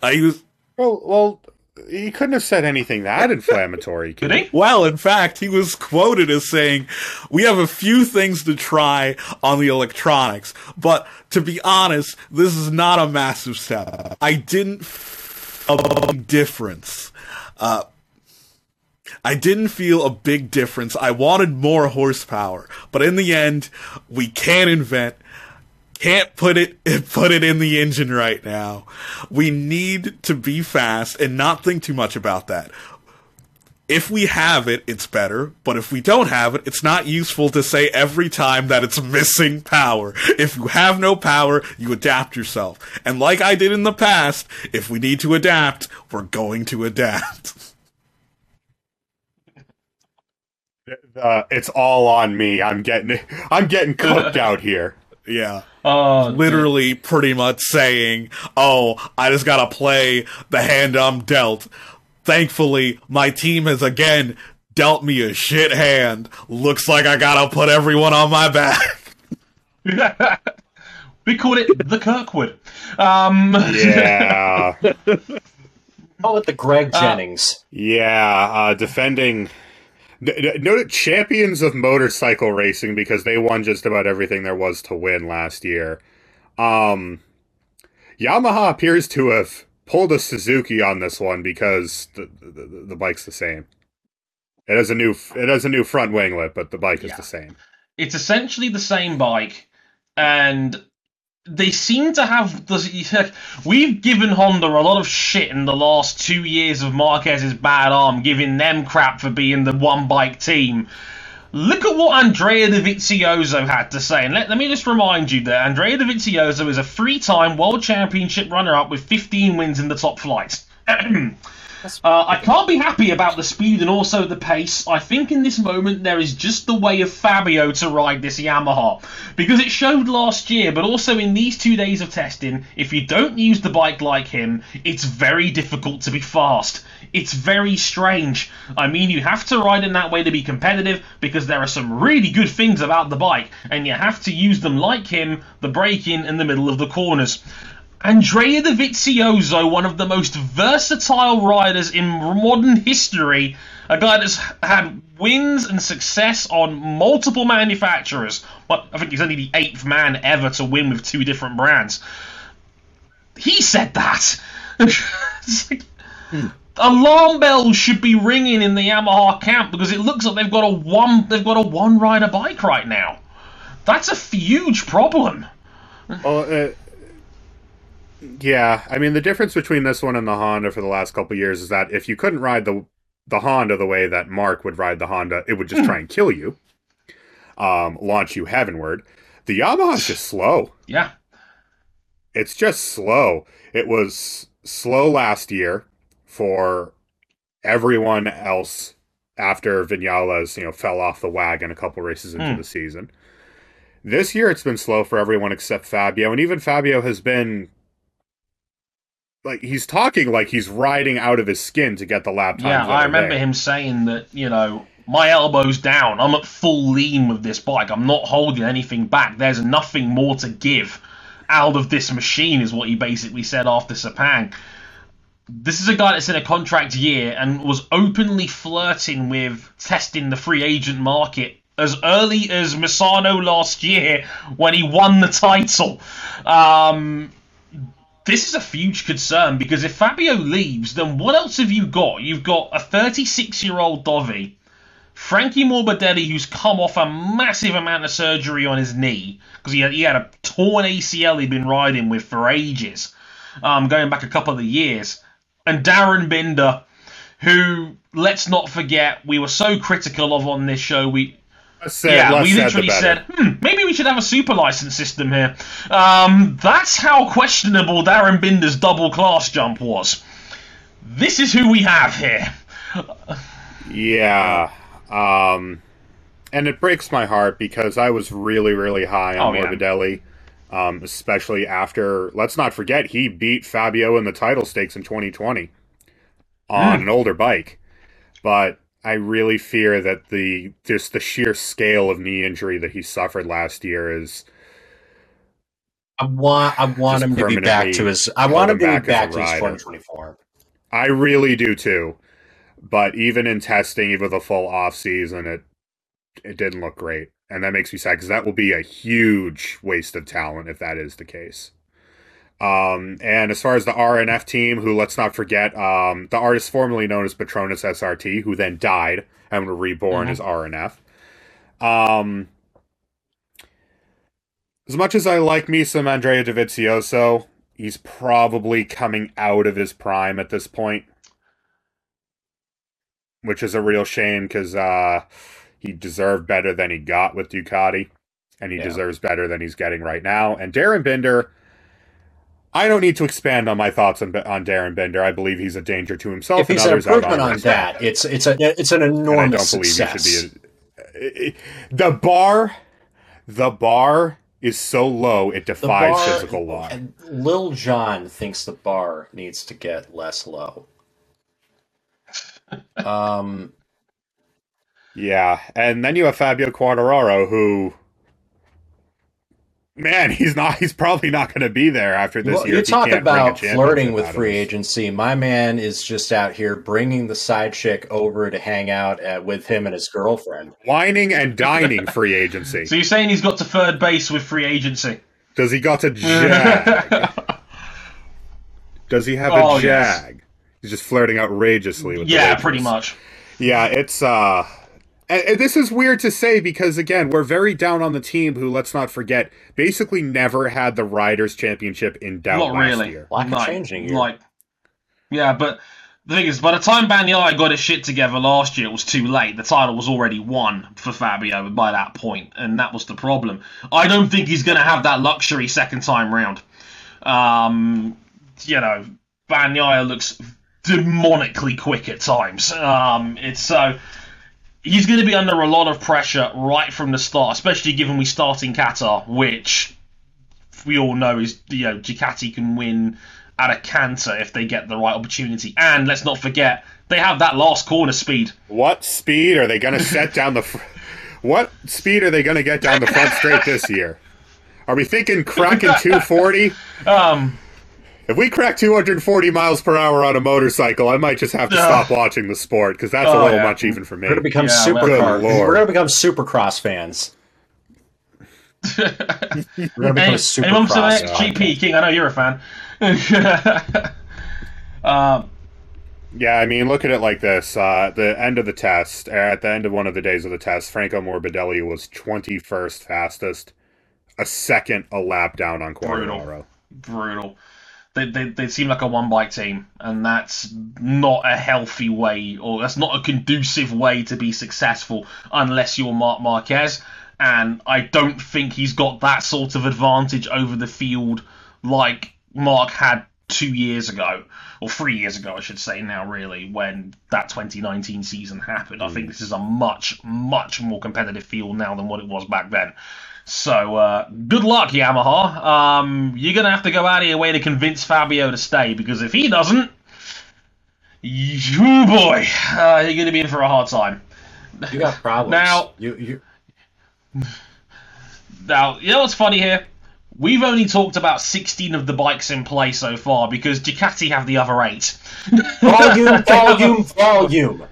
Uh, he was Well, well, he couldn't have said anything that inflammatory. Could he? Well, in fact, he was quoted as saying, We have a few things to try on the electronics, but to be honest, this is not a massive step. I didn't feel a difference. Uh, I didn't feel a big difference. I wanted more horsepower, but in the end, we can't invent can't put it put it in the engine right now. We need to be fast and not think too much about that. if we have it, it's better, but if we don't have it, it's not useful to say every time that it's missing power. If you have no power, you adapt yourself. And like I did in the past, if we need to adapt, we're going to adapt. Uh, it's all on me. I'm getting I'm getting cooked out here. Yeah. Oh, Literally pretty much saying, oh, I just gotta play the hand I'm dealt. Thankfully, my team has again dealt me a shit hand. Looks like I gotta put everyone on my back. we called it the Kirkwood. Um, Yeah, Call it the Greg Uh, Jennings. yeah. Uh, defending n- n- noted champions of motorcycle racing because they won just about everything there was to win last year. Um, Yamaha appears to have pulled a Suzuki on this one because the the, the bike's the same. It has a new it has a new front winglet, but the bike is Yeah. the same. it's essentially the same bike, and they seem to have the. We've given Honda a lot of shit in the last two years of Marquez's bad arm, giving them crap for being the one bike team. Look at what Andrea Dovizioso had to say. And let, let me just remind you that Andrea Dovizioso is a three time World Championship runner up with 15 wins in the top flight. Uh, I can't be happy about the speed and also the pace. I think in this moment there is just the way of Fabio to ride this Yamaha. Because it showed last year, but also in these two days of testing, if you don't use the bike like him, it's very difficult to be fast. It's very strange. I mean, you have to ride in that way to be competitive because there are some really good things about the bike, and you have to use them like him, the braking in the middle of the corners. Andrea Dovizioso, one of the most versatile riders in modern history, a guy that's had wins and success on multiple manufacturers. But I think he's only the eighth man ever to win with two different brands. He said that. Like- Alarm bells should be ringing in the Yamaha camp because it looks like they've got a one they've got a one rider bike right now. That's a huge problem. Well, uh, yeah, I mean the difference between this one and the Honda for the last couple of years is that if you couldn't ride the the Honda the way that Marc would ride the Honda, it would just try and kill you, um, launch you heavenward. The Yamaha's just slow. Yeah. It's just slow. It was slow last year for everyone else after Vinales, you know, fell off the wagon a couple races into Hmm. the season. This year it's been slow for everyone except Fabio, and even Fabio has been like he's talking like he's riding out of his skin to get the lap times. Yeah, I remember him saying that, you know, my elbow's down. I'm at full lean with this bike. I'm not holding anything back. There's nothing more to give out of this machine, is what he basically said after Sepang. This is a guy that's in a contract year and was openly flirting with testing the free agent market as early as Misano last year when he won the title. Um, this is a huge concern because if Fabio leaves, then what else have you got? You've got a 36 year old Dovi, Frankie Morbidelli, who's come off a massive amount of surgery on his knee because he had, he had a torn ACL he'd been riding with for ages, um, going back a couple of years, and Darryn Binder, who let's not forget we were so critical of on this show. We said, yeah, we said, literally better. said, hmm, maybe we should have a super license system here. Um, that's how questionable Darryn Binder's double class jump was. This is who we have here. Yeah. Um, and it breaks my heart because I was really, really high on Oh, yeah. Morbidelli, um, especially after, let's not forget, he beat Fabio in the title stakes in 2020 on Hmm. an older bike. But I really fear that the just the sheer scale of knee injury that he suffered last year is I want I want him to be back to his I want him to back be back to his rider. 2024. I really do too. But even in testing, even with a full off season, it it didn't look great, and that makes me sad because that will be a huge waste of talent if that is the case. Um, and as far as the RNF team, who let's not forget, um, the artist formerly known as Petronas SRT, who then died and were reborn Mhm. as RNF. Um, as much as I like me some Andrea Dovizioso, he's probably coming out of his prime at this point. which is a real shame because uh, he deserved better than he got with Ducati, and he Yeah. deserves better than he's getting right now. And Darryn Binder, I don't need to expand on my thoughts on, on Darryn Binder. I believe he's a danger to himself If and he's an improvement on that, it's it's a it's an enormous don't believe success. he should be. A, the bar, the bar is so low it defies bar- physical law. Lil John thinks the bar needs to get less low. Um, Yeah, and then you have Fabio Quartararo, who, man, he's not. He's probably not going to be there after this well, year. you if he talk can't bring a about flirting with free this. agency. My man is just out here bringing the side chick over to hang out at, with him and his girlfriend. whining and dining free agency. So you're saying he's got to third base with free agency? Does he got a jag? Does he have Oh, a yes. jag? He's just flirting outrageously with. yeah, waitress. pretty much. Yeah, it's uh and, and this is weird to say because again, we're very down on the team who let's not forget basically never had the Riders Championship in doubt Not last really. year. Lack of Like- changing here. Like, yeah, but the thing is, by the time Bagnaia got his shit together last year, it was too late. The title was already won for Fabio by that point, and that was the problem. I don't think he's going to have that luxury second time round. Um, you know, Bagnaia looks demonically quick at times. Um, it's so. He's going to be under a lot of pressure right from the start, especially given we start in Qatar, which we all know is you know Ducati can win at a canter if they get the right opportunity. And let's not forget they have that last corner speed. What speed are they going to set down the fr- What speed are they going to get down the front straight this year? Are we thinking cracking 240? Um, If we crack 240 miles per hour on a motorcycle, I might just have to stop watching the sport because that's a Oh, little yeah. much even for me. We're gonna become Yeah, supercar. Good Lord. We're gonna become supercross fans. We're gonna become hey, a anyone from supercross. XGP King? I know you're a fan. um, Yeah, I mean, look at it like this. Uh, the end of the test, uh, at the end of one of the days of the test, Franco Morbidelli was 21st fastest, a second a lap down on Brutal. Brutal. They, they, they seem like a one bike team, and that's not a healthy way, or that's not a conducive way to be successful unless you're Marc Marquez. And I don't think he's got that sort of advantage over the field like Marc had two years ago, or three years ago, I should say now, really, when that 2019 season happened. I think mm. this is a much, much more competitive field now than what it was back then. So, uh, good luck, Yamaha. Um, you're going to have to go out of your way to convince Fabio to stay, because if he doesn't, you boy, uh, you're going to be in for a hard time. You got problems. Now- you you Now, you know what's funny here? We've only talked about 16 of the bikes in play so far, because Ducati have the other eight. volume, volume, volume.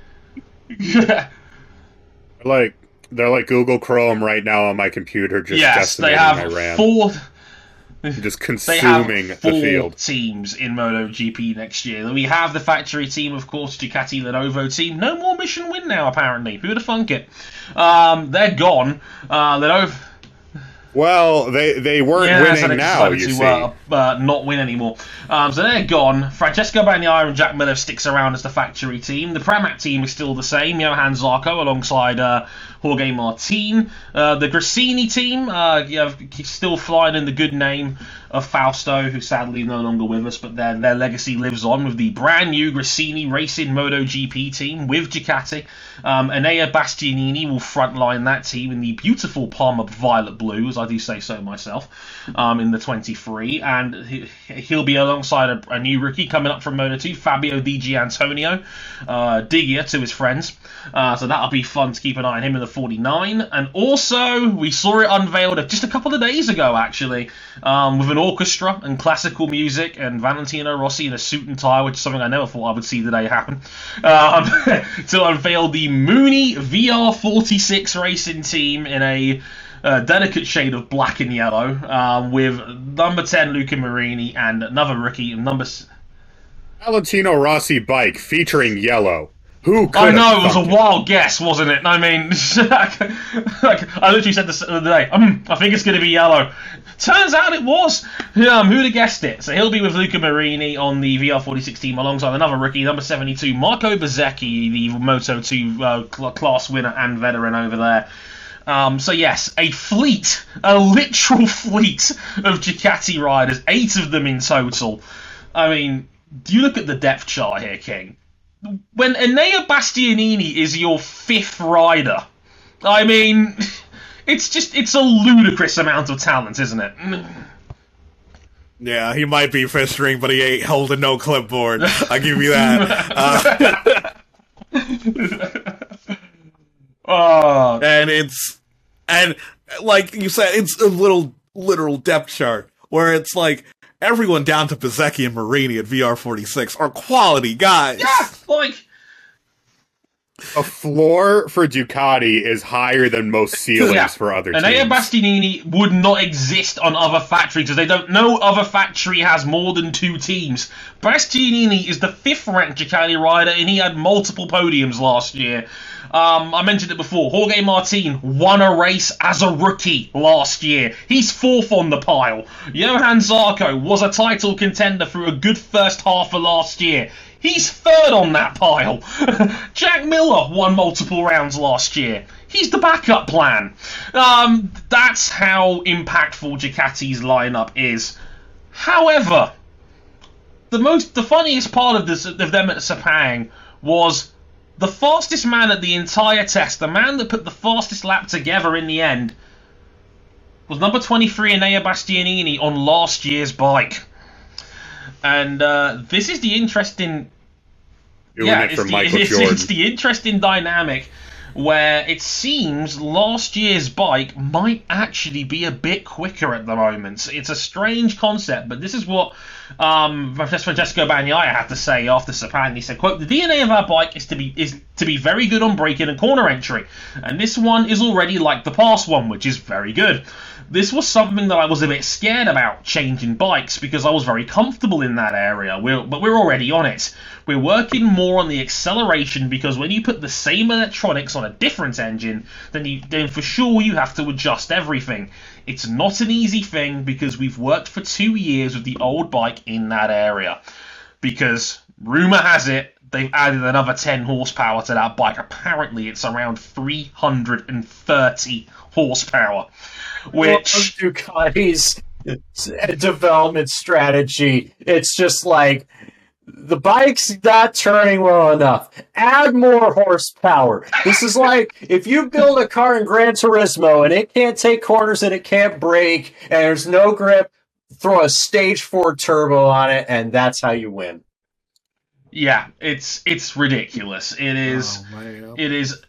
Like they're like Google Chrome right now on my computer, just yes, they have my RAM, four. just They have consuming the field. teams in MotoGP next year. We have the factory team, of course, Ducati Lenovo team. No more mission win now, apparently. Who'd have thunk it? Um, they're gone. Uh, Lenovo. Well, they they weren't Yeah, so they winning now. You to see, uh, uh, not win anymore. Um, so they're gone. Francesco Bagnaia and Jack Miller sticks around as the factory team. The Pramac team is still the same. Johann Zarco alongside uh, Jorge Martin. Uh, the Gresini team, uh, you still flying in the good name of Fausto, who sadly no longer with us, but their, their legacy lives on with the brand new Gresini Racing MotoGP team with Ducati. Um, Bastianini will frontline that team in the beautiful Palmer Violet Blue, as I do say so myself, um, in the 23. And he, he'll be alongside a, a new rookie coming up from Moto2, Fabio Di Giannantonio, uh, Digia to his friends. Uh, so that'll be fun to keep an eye on him in the 49. And also, we saw it unveiled just a couple of days ago, actually, um, with an orchestra and classical music and Valentino Rossi in a suit and tie, which is something I never thought I would see today happen, um, to unveil the Mooney VR46 racing team in a uh, delicate shade of black and yellow, um, with number 10 Luca Marini and another rookie, number. s- Valentino Rossi bike featuring yellow. Who could I know it was a it? wild guess, wasn't it? I mean, like, I literally said this the other day. Um, I think it's going to be yellow. Turns out it was. Um, who'd have guessed it? So he'll be with Luca Marini on the VR46 team alongside another rookie, number 72, Marco Bezzecchi, the Moto 2 uh, cl- class winner and veteran over there. Um, so yes, a fleet, a literal fleet of Ducati riders, eight of them in total. I mean, do you look at the depth chart here, King? when Enea Bastianini is your fifth rider, I mean, it's just it's a ludicrous amount of talent, isn't it? Yeah, he might be fifth string, but he ain't holding no clipboard. I give you that. Uh, Oh, and it's and like you said, it's a little literal depth chart where it's like everyone down to Bezzecchi and Marini at VR46 are quality guys. yeah, like A floor for Ducati is higher than most ceilings Yeah. for other Enea teams. Bastianini would not exist on other factories because they don't. No other factory has more than two teams. Bastianini is the fifth ranked Ducati rider, and he had multiple podiums last year. Um, I mentioned it before. Jorge Martin won a race as a rookie last year. He's fourth on the pile. Johann Zarco was a title contender through a good first half of last year. He's third on that pile. Jack Miller won multiple rounds last year. He's the backup plan. Um, that's how impactful Ducati's lineup is. However, the most, the funniest part of this of them at Sepang was the fastest man at the entire test, the man that put the fastest lap together in the end, was number 23 Enea Bastianini on last year's bike. And uh, this is the interesting yeah, it it's for the, Michael it's, Jordan. it's the interesting dynamic where it seems last year's bike might actually be a bit quicker at the moment. It's a strange concept, but this is what um, Francesco Bagnaia had to say after Sepang. He said, "quote The DNA of our bike is to be is to be very good on braking and corner entry, and this one is already like the past one, which is very good." This was something that I was a bit scared about changing bikes because I was very comfortable in that area. We're, but we're already on it. We're working more on the acceleration because when you put the same electronics on a different engine, then you then for sure you have to adjust everything. It's not an easy thing because we've worked for two years with the old bike in that area. Because rumor has it they've added another 10 horsepower to that bike. Apparently, it's around 330 horsepower, which Ducati's uh, development strategy. It's just like the bike's not turning well enough. Add more horsepower. This is like if you build a car in Gran Turismo and it can't take corners and it can't brake and there's no grip, throw a stage four turbo on it and that's how you win. yeah, it's it's ridiculous. It is oh, it is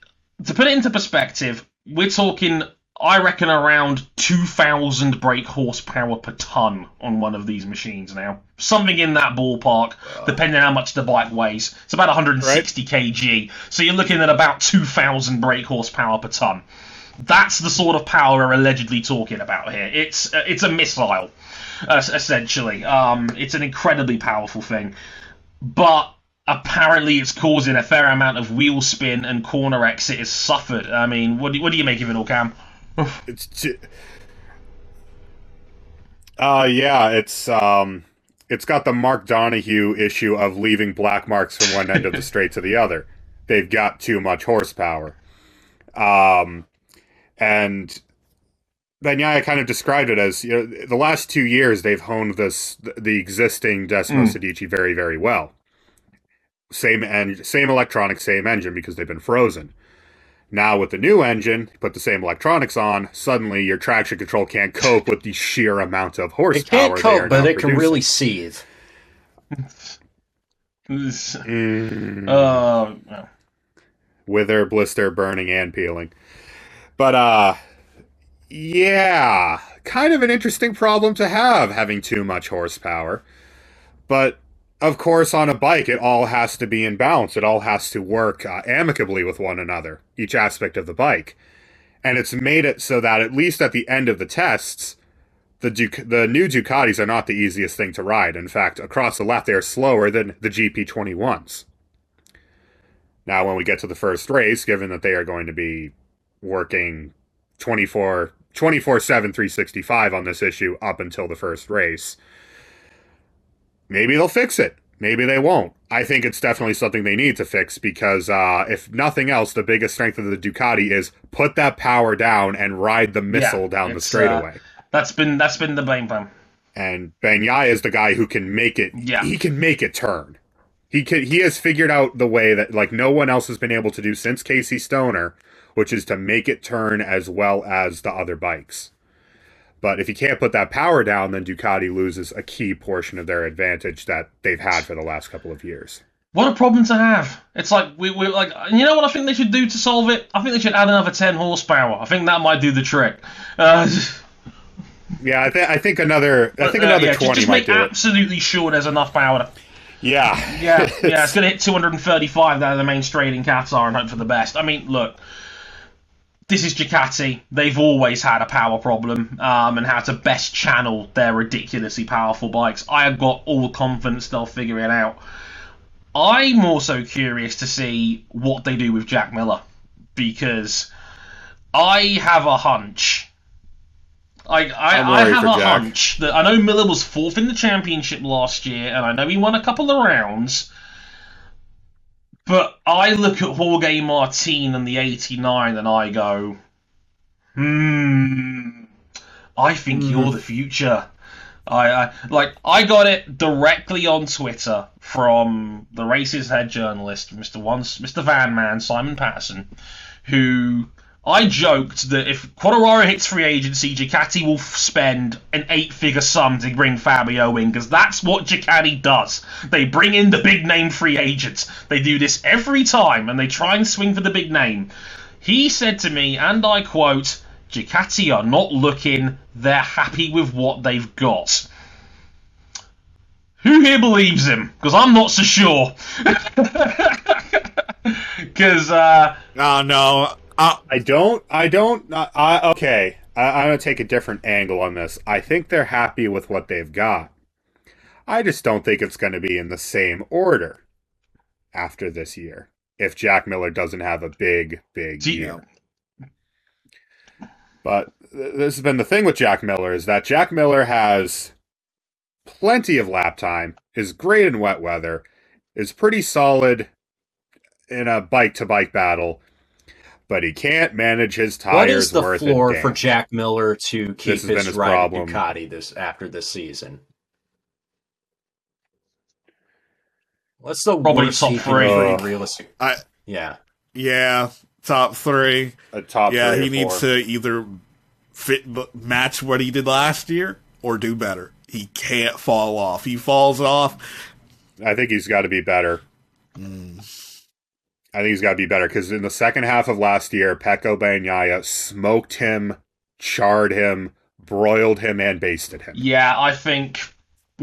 to put it into perspective. We're talking, I reckon, around two thousand brake horsepower per ton on one of these machines now. Something in that ballpark, depending on how much the bike weighs. It's about 160 kg. So you're looking at about 2,000 brake horsepower per ton. That's the sort of power we're allegedly talking about here. It's uh, it's a missile, uh, essentially. Um, it's an incredibly powerful thing, but apparently it's causing a fair amount of wheel spin and corner exit has suffered. I mean, what do, what do you make of it all, Cam? It's j- uh yeah, it's um it's got the Mark Donohue issue of leaving black marks from one end of the straight to the other. They've got too much horsepower. Um and Bagnaia kind of described it as you know the last two years they've honed this the existing Desmosedici very very well. Same en- same electronics, same engine because they've been frozen. Now with the new engine, put the same electronics on, suddenly your traction control can't cope with the sheer amount of horsepower. It can't they cope, are but now it can really seethe. Mm. Uh, well, wither, blister, burning, and peeling. But uh yeah, kind of an interesting problem to have having too much horsepower. But of course, on a bike, it all has to be in balance. It all has to work uh, amicably with one another, each aspect of the bike. And it's made it so that at least at the end of the tests, the Duc- the new Ducatis are not the easiest thing to ride. In fact, across the lap, they are slower than the GP21s. Now, when we get to the first race, given that they are going to be working 24 24 7 365 on this issue up until the first race, maybe they'll fix it. Maybe they won't. I think it's definitely something they need to fix because, uh, if nothing else, the biggest strength of the Ducati is put that power down and ride the missile Yeah, down the uh, straightaway. That's been that's been the blame plan. and Bagnaia is the guy who can make it. Yeah. he can make it turn. He can. He has figured out the way that like no one else has been able to do since Casey Stoner, which is to make it turn as well as the other bikes. But if you can't put that power down, then Ducati loses a key portion of their advantage that they've had for the last couple of years. What a problem to have. It's like we we like you know what I think they should do to solve it. I think they should add another ten horsepower. I think that might do the trick. Uh, Yeah, I think I think another I think uh, another yeah, just, twenty just might make do it. absolutely sure there's enough power. To, Yeah, yeah, yeah, it's gonna hit 235 down the main straight in Qatar and hope for the best. I mean, look, this is Ducati. They've always had a power problem um, and how to best channel their ridiculously powerful bikes. I have got all confidence they'll figure it out. I'm also curious to see what they do with Jack Miller because I have a hunch. I, I, I have a Jack. hunch that I know Miller was fourth in the championship last year, and I know he won a couple of rounds. But I look at Jorge Martin and the 89 and I go, hmm, I think you're the future. I, I like I got it directly on Twitter from the races head journalist, Mr. Once, Mr. Van Man, Simon Patterson, who I joked that if Quartararo hits free agency, Ducati will spend an eight-figure sum to bring Fabio in because that's what Ducati does. They bring in the big-name free agents. They do this every time, and they try and swing for the big name. He said to me, and I quote, Ducati are not looking, they're happy with what they've got. Who here believes him? Because I'm not so sure. Because, uh, Oh no. Uh, I don't. I don't. I, I okay. I, I'm gonna take a different angle on this. I think they're happy with what they've got. I just don't think it's going to be in the same order after this year. If Jack Miller doesn't have a big, big Do year. But th- this has been the thing with Jack Miller is that Jack Miller has plenty of lap time, is great in wet weather, is pretty solid in a bike to bike battle, but he can't manage his tires What is the worth floor for Jack Miller to keep This his, his ride problem. Ducati this after this season? What's the Probably worst top three. do Ugh. realistic? I Yeah, yeah, top three. a top yeah, three he or needs four. to either fit match what he did last year or do better. He can't fall off. He falls off. I think he's got to be better. Mm. I think he's got to be better because in the second half of last year, Pecco Bagnaia smoked him, charred him, broiled him, and basted him. yeah, I think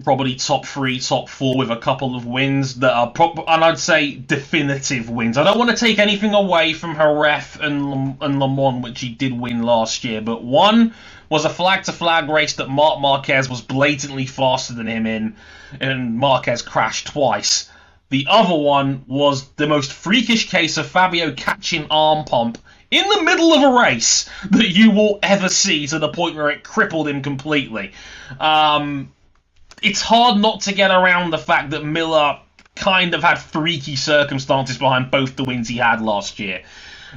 probably top three, top four with a couple of wins that are, pro- and I'd say definitive wins. I don't want to take anything away from Jerez and, and Le Mans, which he did win last year, but one was a flag to flag race that Marc Marquez was blatantly faster than him in, and Marquez crashed twice. The other one was the most freakish case of Fabio catching arm pump in the middle of a race that you will ever see to the point where it crippled him completely. Um, it's hard not to get around the fact that Miller kind of had freaky circumstances behind both the wins he had last year.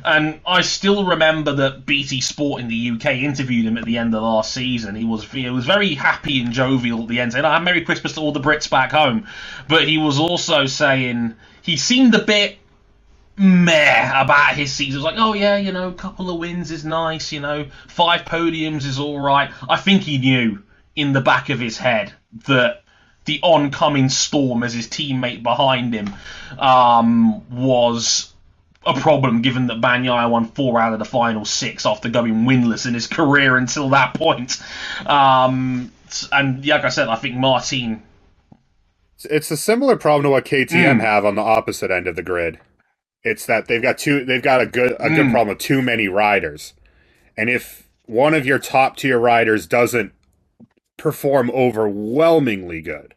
And I still remember that BT Sport in the UK interviewed him at the end of last season. He was he was very happy and jovial at the end, saying, "Ah, Merry Christmas to all the Brits back home." But he was also saying he seemed a bit meh about his season. He was like, "Oh yeah, you know, a couple of wins is nice. You know, five podiums is all right." I think he knew in the back of his head that the oncoming storm as his teammate behind him um, was a problem given that Bagnaia won four out of the final six after going winless in his career until that point. Um, and like I said, I think Martin. It's a similar problem to what KTM Mm. have on the opposite end of the grid. It's that they've got two. They've got a good a good Mm. problem with too many riders, and if one of your top tier riders doesn't perform overwhelmingly good,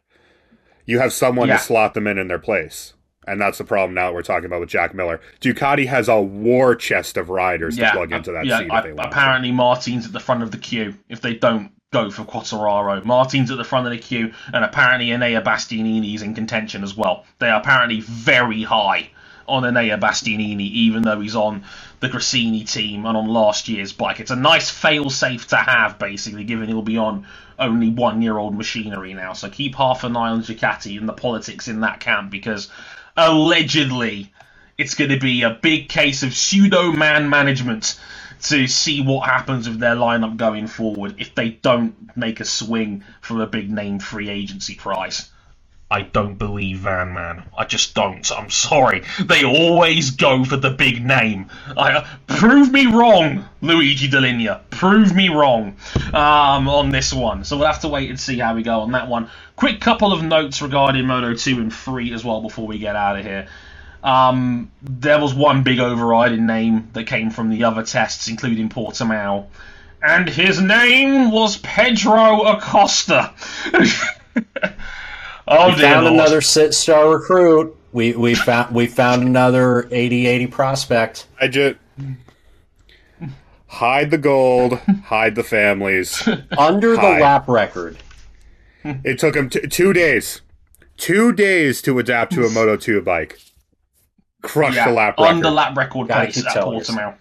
you have someone Yeah. to slot them in in their place. And that's the problem now that we're talking about with Jack Miller. Ducati has a war chest of riders to plug into that yeah, seat I- if they want. apparently Martin's at the front of the queue if they don't go for Quartararo. Martin's at the front of the queue, and apparently Enea Bastianini is in contention as well. They are apparently very high on Enea Bastianini, even though he's on the Gresini team and on last year's bike. It's a nice fail-safe to have, basically, given he'll be on only one-year-old machinery now. So keep half an eye on Ducati and the politics in that camp, because allegedly it's going to be a big case of pseudo man management to see what happens with their lineup going forward if they don't make a swing for a big name free agency prize. I don't believe Van Man. I just don't. I'm sorry. They always go for the big name. I, prove me wrong, Luigi Dall'Igna. Prove me wrong um, on this one. So we'll have to wait and see how we go on that one. Quick couple of notes regarding Moto 2 and 3 as well before we get out of here. Um, there was one big overriding name that came from the other tests, including Portimao, and his name was Pedro Acosta. oh We dear found Lord. another sit star recruit. We we found we found another 80-80 prospect. I just hide the gold, hide the families. Under the lap record. It took him t- two days, two days to adapt to a Moto 2 bike. Crush yeah, the lap record. on record. the lap record God, I pace keep at. Portimao.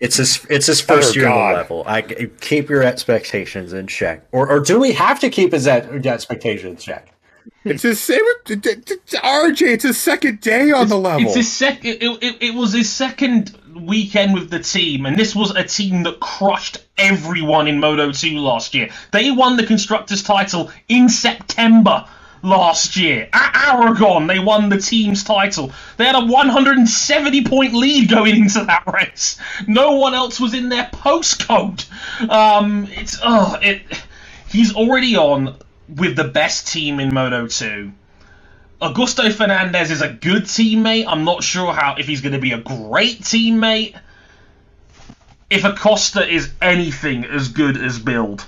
It's his it's his first Oh, year on the level. I keep your expectations in check. Or or do we have to keep his expectations in check? It's his same. RJ, it's his second day on the level. It's his sec- it, it, it was his second weekend with the team, and this was a team that crushed everyone in Moto 2 last year. They won the Constructors' title in September last year. At Aragon, they won the team's title. They had a 170 point lead going into that race. No one else was in their postcode. Um, it's, oh, it, he's already on with the best team in Moto 2. Augusto Fernandez is a good teammate. I'm not sure how if he's going to be a great teammate. If Acosta is anything as good as billed,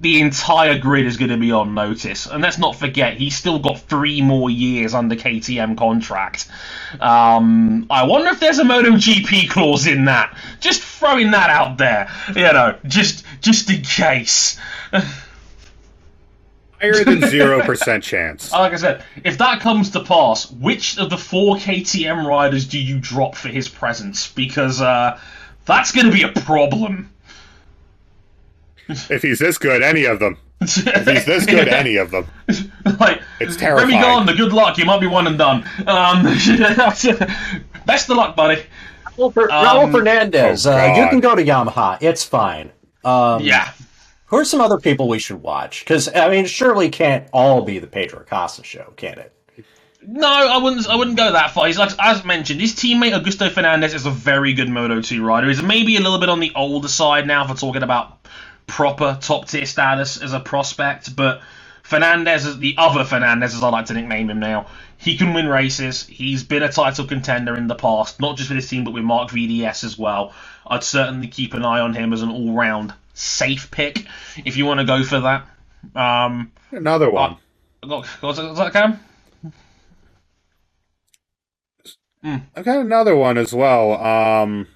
the entire grid is going to be on notice. And let's not forget, he's still got three more years under KTM contract. Um, I wonder if there's a MotoGP clause in that. Just throwing that out there, you know, just just in case. Higher than 0% chance. Like I said, if that comes to pass, which of the four KTM riders do you drop for his presence? Because uh, that's going to be a problem. If he's this good, any of them. If he's this good, any of them. like, It's Remy terrifying. Gardner, good luck. You might be one and done. Um, best of luck, buddy. Raul, Fer- Um, Raul Fernandez, oh, uh, you can go to Yamaha. It's fine. Um, Yeah. Who are some other people we should watch? Because I mean, surely can't all be the Pedro Acosta show, can it? No, I wouldn't. I wouldn't go that far. He's like, as mentioned, his teammate Augusto Fernandez is a very good Moto 2 rider. He's maybe a little bit on the older side now for talking about proper top tier status as a prospect, but Fernandez is the other Fernandez, as I like to nickname him now. He can win races. He's been a title contender in the past, not just with his team, but with Marc VDS as well. I'd certainly keep an eye on him as an all round safe pick if you want to go for that. Um, Another one. got, got, got that Cam? I've got another one as well. Um,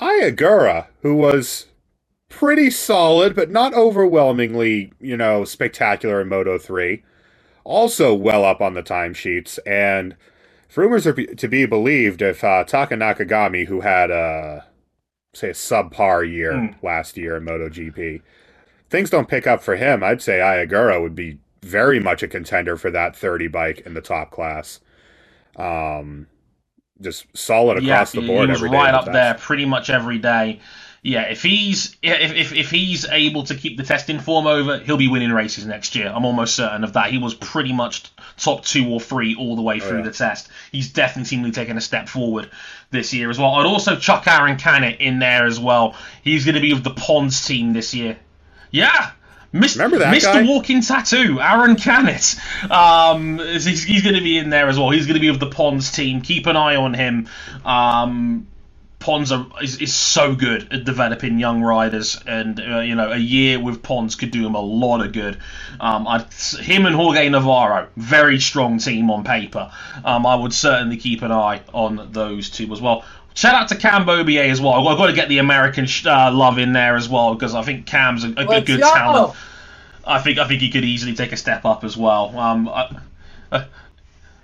Ai Ogura, who was pretty solid, but not overwhelmingly, you know, spectacular in Moto 3. Also well up on the timesheets. And if rumors are to be believed, if uh, Taka Nakagami, who had a, say, a subpar year Hmm. last year in MotoGP, things don't pick up for him, I'd say Ai Ogura would be very much a contender for that 30 bike in the top class. Um, just solid across the board. He was every day right up there pretty much every day. Yeah, if he's if, if if he's able to keep the testing form over, he'll be winning races next year. I'm almost certain of that. He was pretty much top two or three all the way through yeah. the test. He's definitely seemingly taken a step forward this year as well. I'd also chuck Aaron Canet in there as well. He's going to be with the Pons team this year. Yeah. Mr. Remember that Mr. guy? Walking Tattoo, Aaron Canet. Um, he's, he's going to be in there as well. He's going to be with the Pons team. Keep an eye on him. Um, Pons are, is, is so good at developing young riders, and uh, you know a year with Pons could do him a lot of good. Um, I, him and Jorge Navarro, very strong team on paper. Um, I would certainly keep an eye on those two as well. Shout out to Cam Beaubier as well. I've got to get the American uh, love in there as well because I think Cam's a, a good, good talent. I think I think he could easily take a step up as well. Um, I, uh,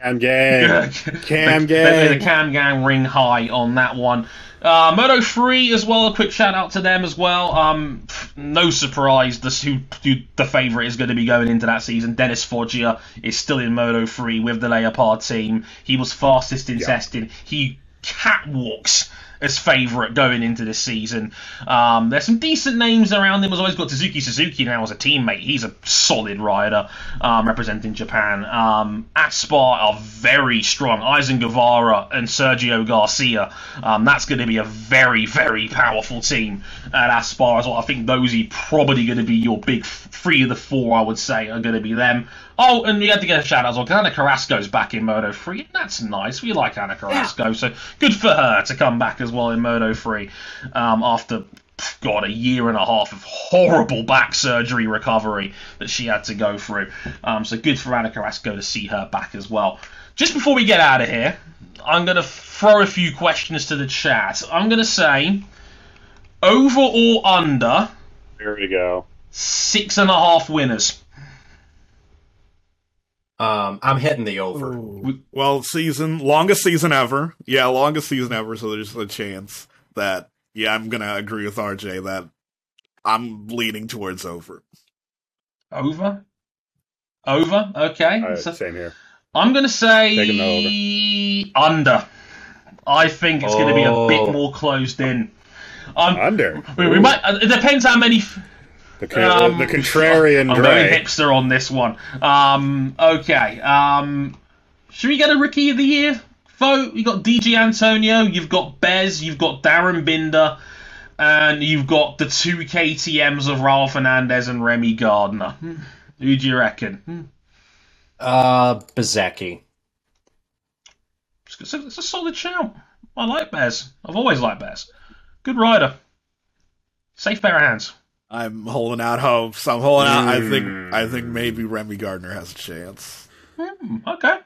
Cam gang. Cam gang. The, the Cam gang ring high on that one. Uh, Moto 3 as well, a quick shout out to them as well. Um, no surprise, this, who, who the favourite is going to be going into that season. Dennis Foggia is still in Moto 3 with the Leopard team. He was fastest in Yeah. testing. He catwalks as favourite going into this season. Um, there's some decent names around him. Has always got Suzuki Suzuki now as a teammate. He's a solid rider um, representing Japan. Um, Aspar are very strong. Izan Guevara and Sergio Garcia. Um, that's going to be a very very powerful team at Aspar as well. I think those are probably going to be your big three of the four. I would say are going to be them. Oh, and we had to get a shout out as well. 'cause Ana Carrasco's back in Moto 3. and That's nice. We like Ana Carrasco, so good for her to come back as well in Moto 3 um, after, God, a year and a half of horrible back surgery recovery that she had to go through. Um, so good for Ana Carrasco to see her back as well. Just before we get out of here, I'm going to throw a few questions to the chat. I'm going to say over or under Here we go. six and a half winners. Um, I'm hitting the over. Well, season longest season ever. Yeah, longest season ever. So there's a chance that yeah, I'm gonna agree with RJ that I'm leaning towards over. Over? Over? Okay. All right, So- same here. I'm going to say Taking under. I think it's going to be a Oh. bit more closed in. Um, Under. we, we might. uh, It depends how many. f- The, con- um, the contrarian I'm very hipster on this one. Um, okay. Um, should we get a rookie of the year vote? You got Di Giannantonio. You've got Bez. You've got Darryn Binder. And you've got the two KTMs of Raul Fernandez and Remy Gardner. Who do you reckon? Uh, Bezzecchi. It's a, it's a solid shout. I like Bez. I've always liked Bez. Good rider. Safe pair of hands. I'm holding out hope. So I'm holding out. I think Mm. I think maybe Remy Gardner has a chance. Hmm, okay.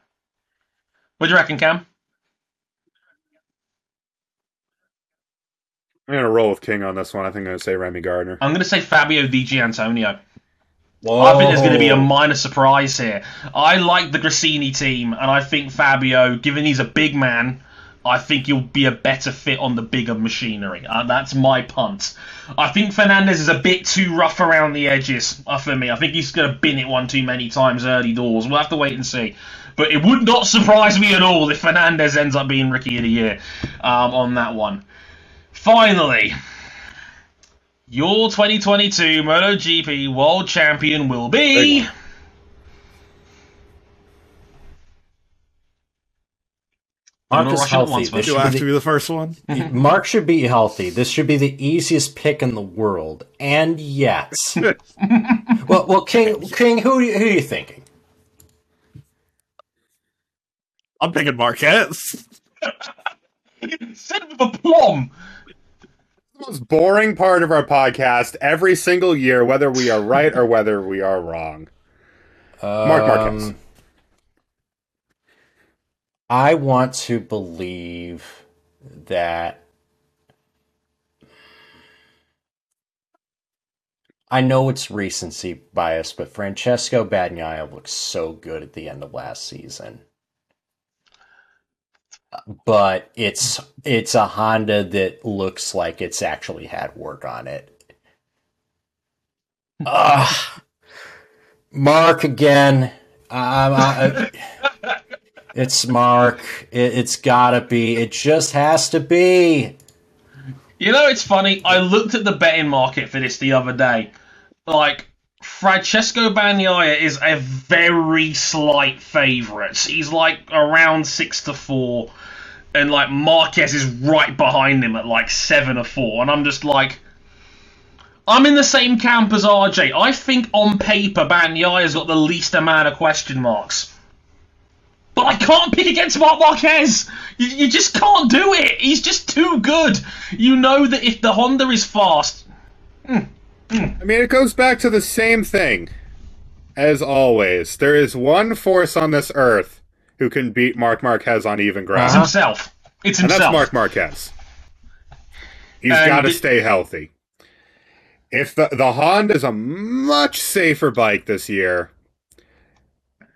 What do you reckon, Cam? I'm gonna roll with King on this one. I think I'm gonna say Remy Gardner. I'm going to say Fabio Di Giannantonio. Whoa. I think there's going to be a minor surprise here. I like the Gresini team, and I think Fabio, given he's a big man, I think he'll be a better fit on the bigger machinery. Uh, that's my punt. I think Fernandez is a bit too rough around the edges uh, for me. I think he's going to bin it one too many times early doors. We'll have to wait and see. But it would not surprise me at all if Fernandez ends up being Rookie of the Year um, on that one. Finally, your 2022 MotoGP World Champion will be. Big one. Marc is rush it at healthy. This Do I should have be to be the first one? Marc should be healthy. This should be the easiest pick in the world. And yet, well, well, King, King, who, are you- who are you thinking? I'm picking Marquez. Said with a plum. The most boring part of our podcast every single year, whether we are right or whether we are wrong. Marc Marquez. Um, I want to believe that. I know it's recency bias, but Francesco Bagnaia looks so good at the end of last season. But it's it's a Honda that looks like it's actually had work on it. Ugh. Marc again. Um, I, it's Marc. It, it's gotta be. It just has to be. You know, it's funny. I looked at the betting market for this the other day. Like, Francesco Bagnaia is a very slight favourite. He's like around six to four, and like Marquez is right behind him at like seven or four. And I'm just like, I'm in the same camp as RJ. I think on paper Bagnaia's got the least amount of question marks. But I can't pick against Marc Marquez. You, you just can't do it. He's just too good. You know that if the Honda is fast, hmm. Hmm. I mean, it goes back to the same thing. As always, there is one force on this earth who can beat Marc Marquez on even it's ground, himself. It's and himself. that's Mark Marquez. He's got to stay healthy. If the the Honda is a much safer bike this year,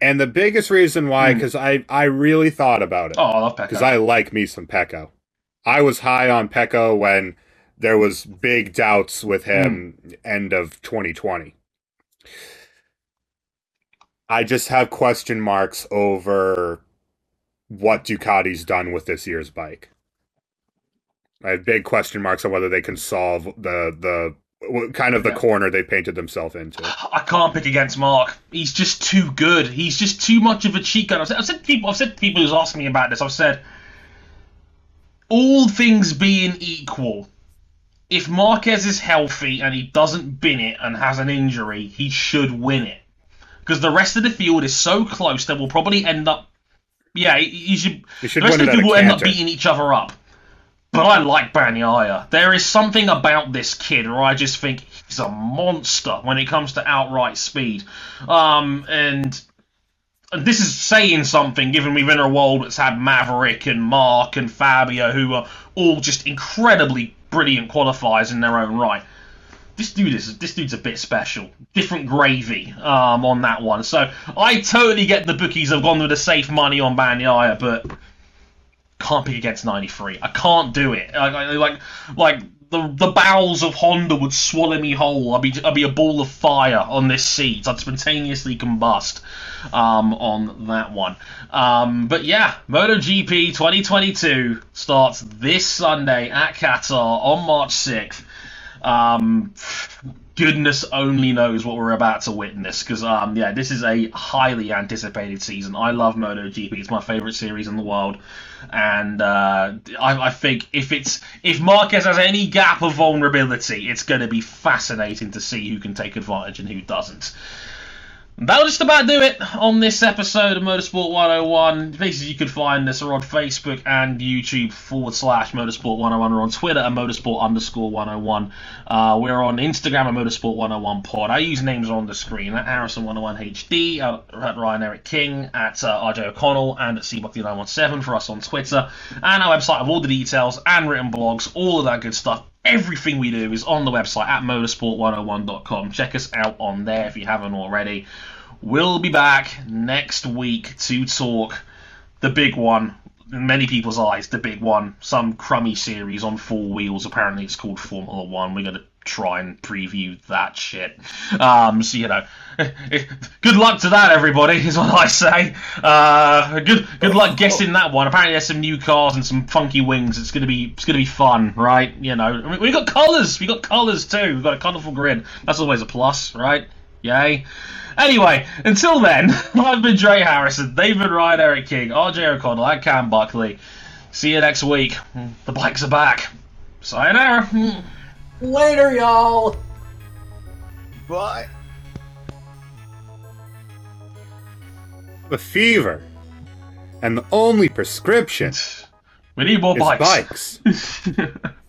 and the biggest reason why, because I I really thought about it. Hmm. Oh, I love Pecco. because I like me some Pecco. I was high on Pecco when there was big doubts with him end of 2020. I just have question marks over what Ducati's done with this year's bike. I have big question marks on whether they can solve the the kind of the Yeah. corner they painted themselves into. I can't pick against Marc. He's just too good. He's just too much of a cheat code. I've said, I've said people. I've said people who's asked me about this. I've said, all things being equal, if Marquez is healthy and he doesn't bin it and has an injury, he should win it. Because the rest of the field is so close that we'll probably end up. Yeah, he should. He should the rest of the people will end up beating each other up. But I like Bagnaia. There is something about this kid where I just think he's a monster when it comes to outright speed. Um, and, this is saying something, given we've in a world that's had Maverick and Marc and Fabio, who are all just incredibly brilliant qualifiers in their own right. This dude is this dude's a bit special, different gravy um, on that one. So I totally get the bookies have gone with the safe money on Bagnaia, but can't pick against 93. I can't do it. I, I- like, like the the bowels of Honda would swallow me whole. I'd be I'd be a ball of fire on this seat. I'd spontaneously combust um, on that one. Um, but yeah, MotoGP 2022 starts this Sunday at Qatar on March 6th. Um, goodness only knows what we're about to witness because um yeah this is a highly anticipated season. I love MotoGP. It's my favorite series in the world. And uh, I, I think if it's if Marquez has any gap of vulnerability it's going to be fascinating to see who can take advantage and who doesn't That'll just about do it on this episode of Motorsport 101. Places you can find us are on Facebook and YouTube forward slash Motorsport 101 or on Twitter at Motorsport underscore 101. Uh, we're on Instagram at Motorsport 101 Pod. Our usernames are on the screen at Harrison101HD, at, at Ryan Eric King, at uh, RJ O'Connell, and at cbuckley917 for us on Twitter. And our website of all the details and written blogs, all of that good stuff. Everything we do is on the website at motorsport101.com. Check us out on there if you haven't already. We'll be back next week to talk the big one. In many people's eyes, the big one. Some crummy series on four wheels. Apparently, it's called Formula One. We're going to try and preview that shit. Um, so, you know, good luck to that, everybody, is what I say. Uh, good good luck guessing that one. Apparently, there's some new cars and some funky wings. It's gonna be it's gonna be fun, right? You know, we got colours. We got colours too. We've got a colourful grid. That's always a plus, right? Yay. Anyway, until then, I've been Dre Harrison, they've been Ryan Eric King, RJ O'Connell, and Cam Buckley. See you next week. The bikes are back. Sayonara. Later, y'all. Bye. The fever, and the only prescription We need more is bikes. bikes.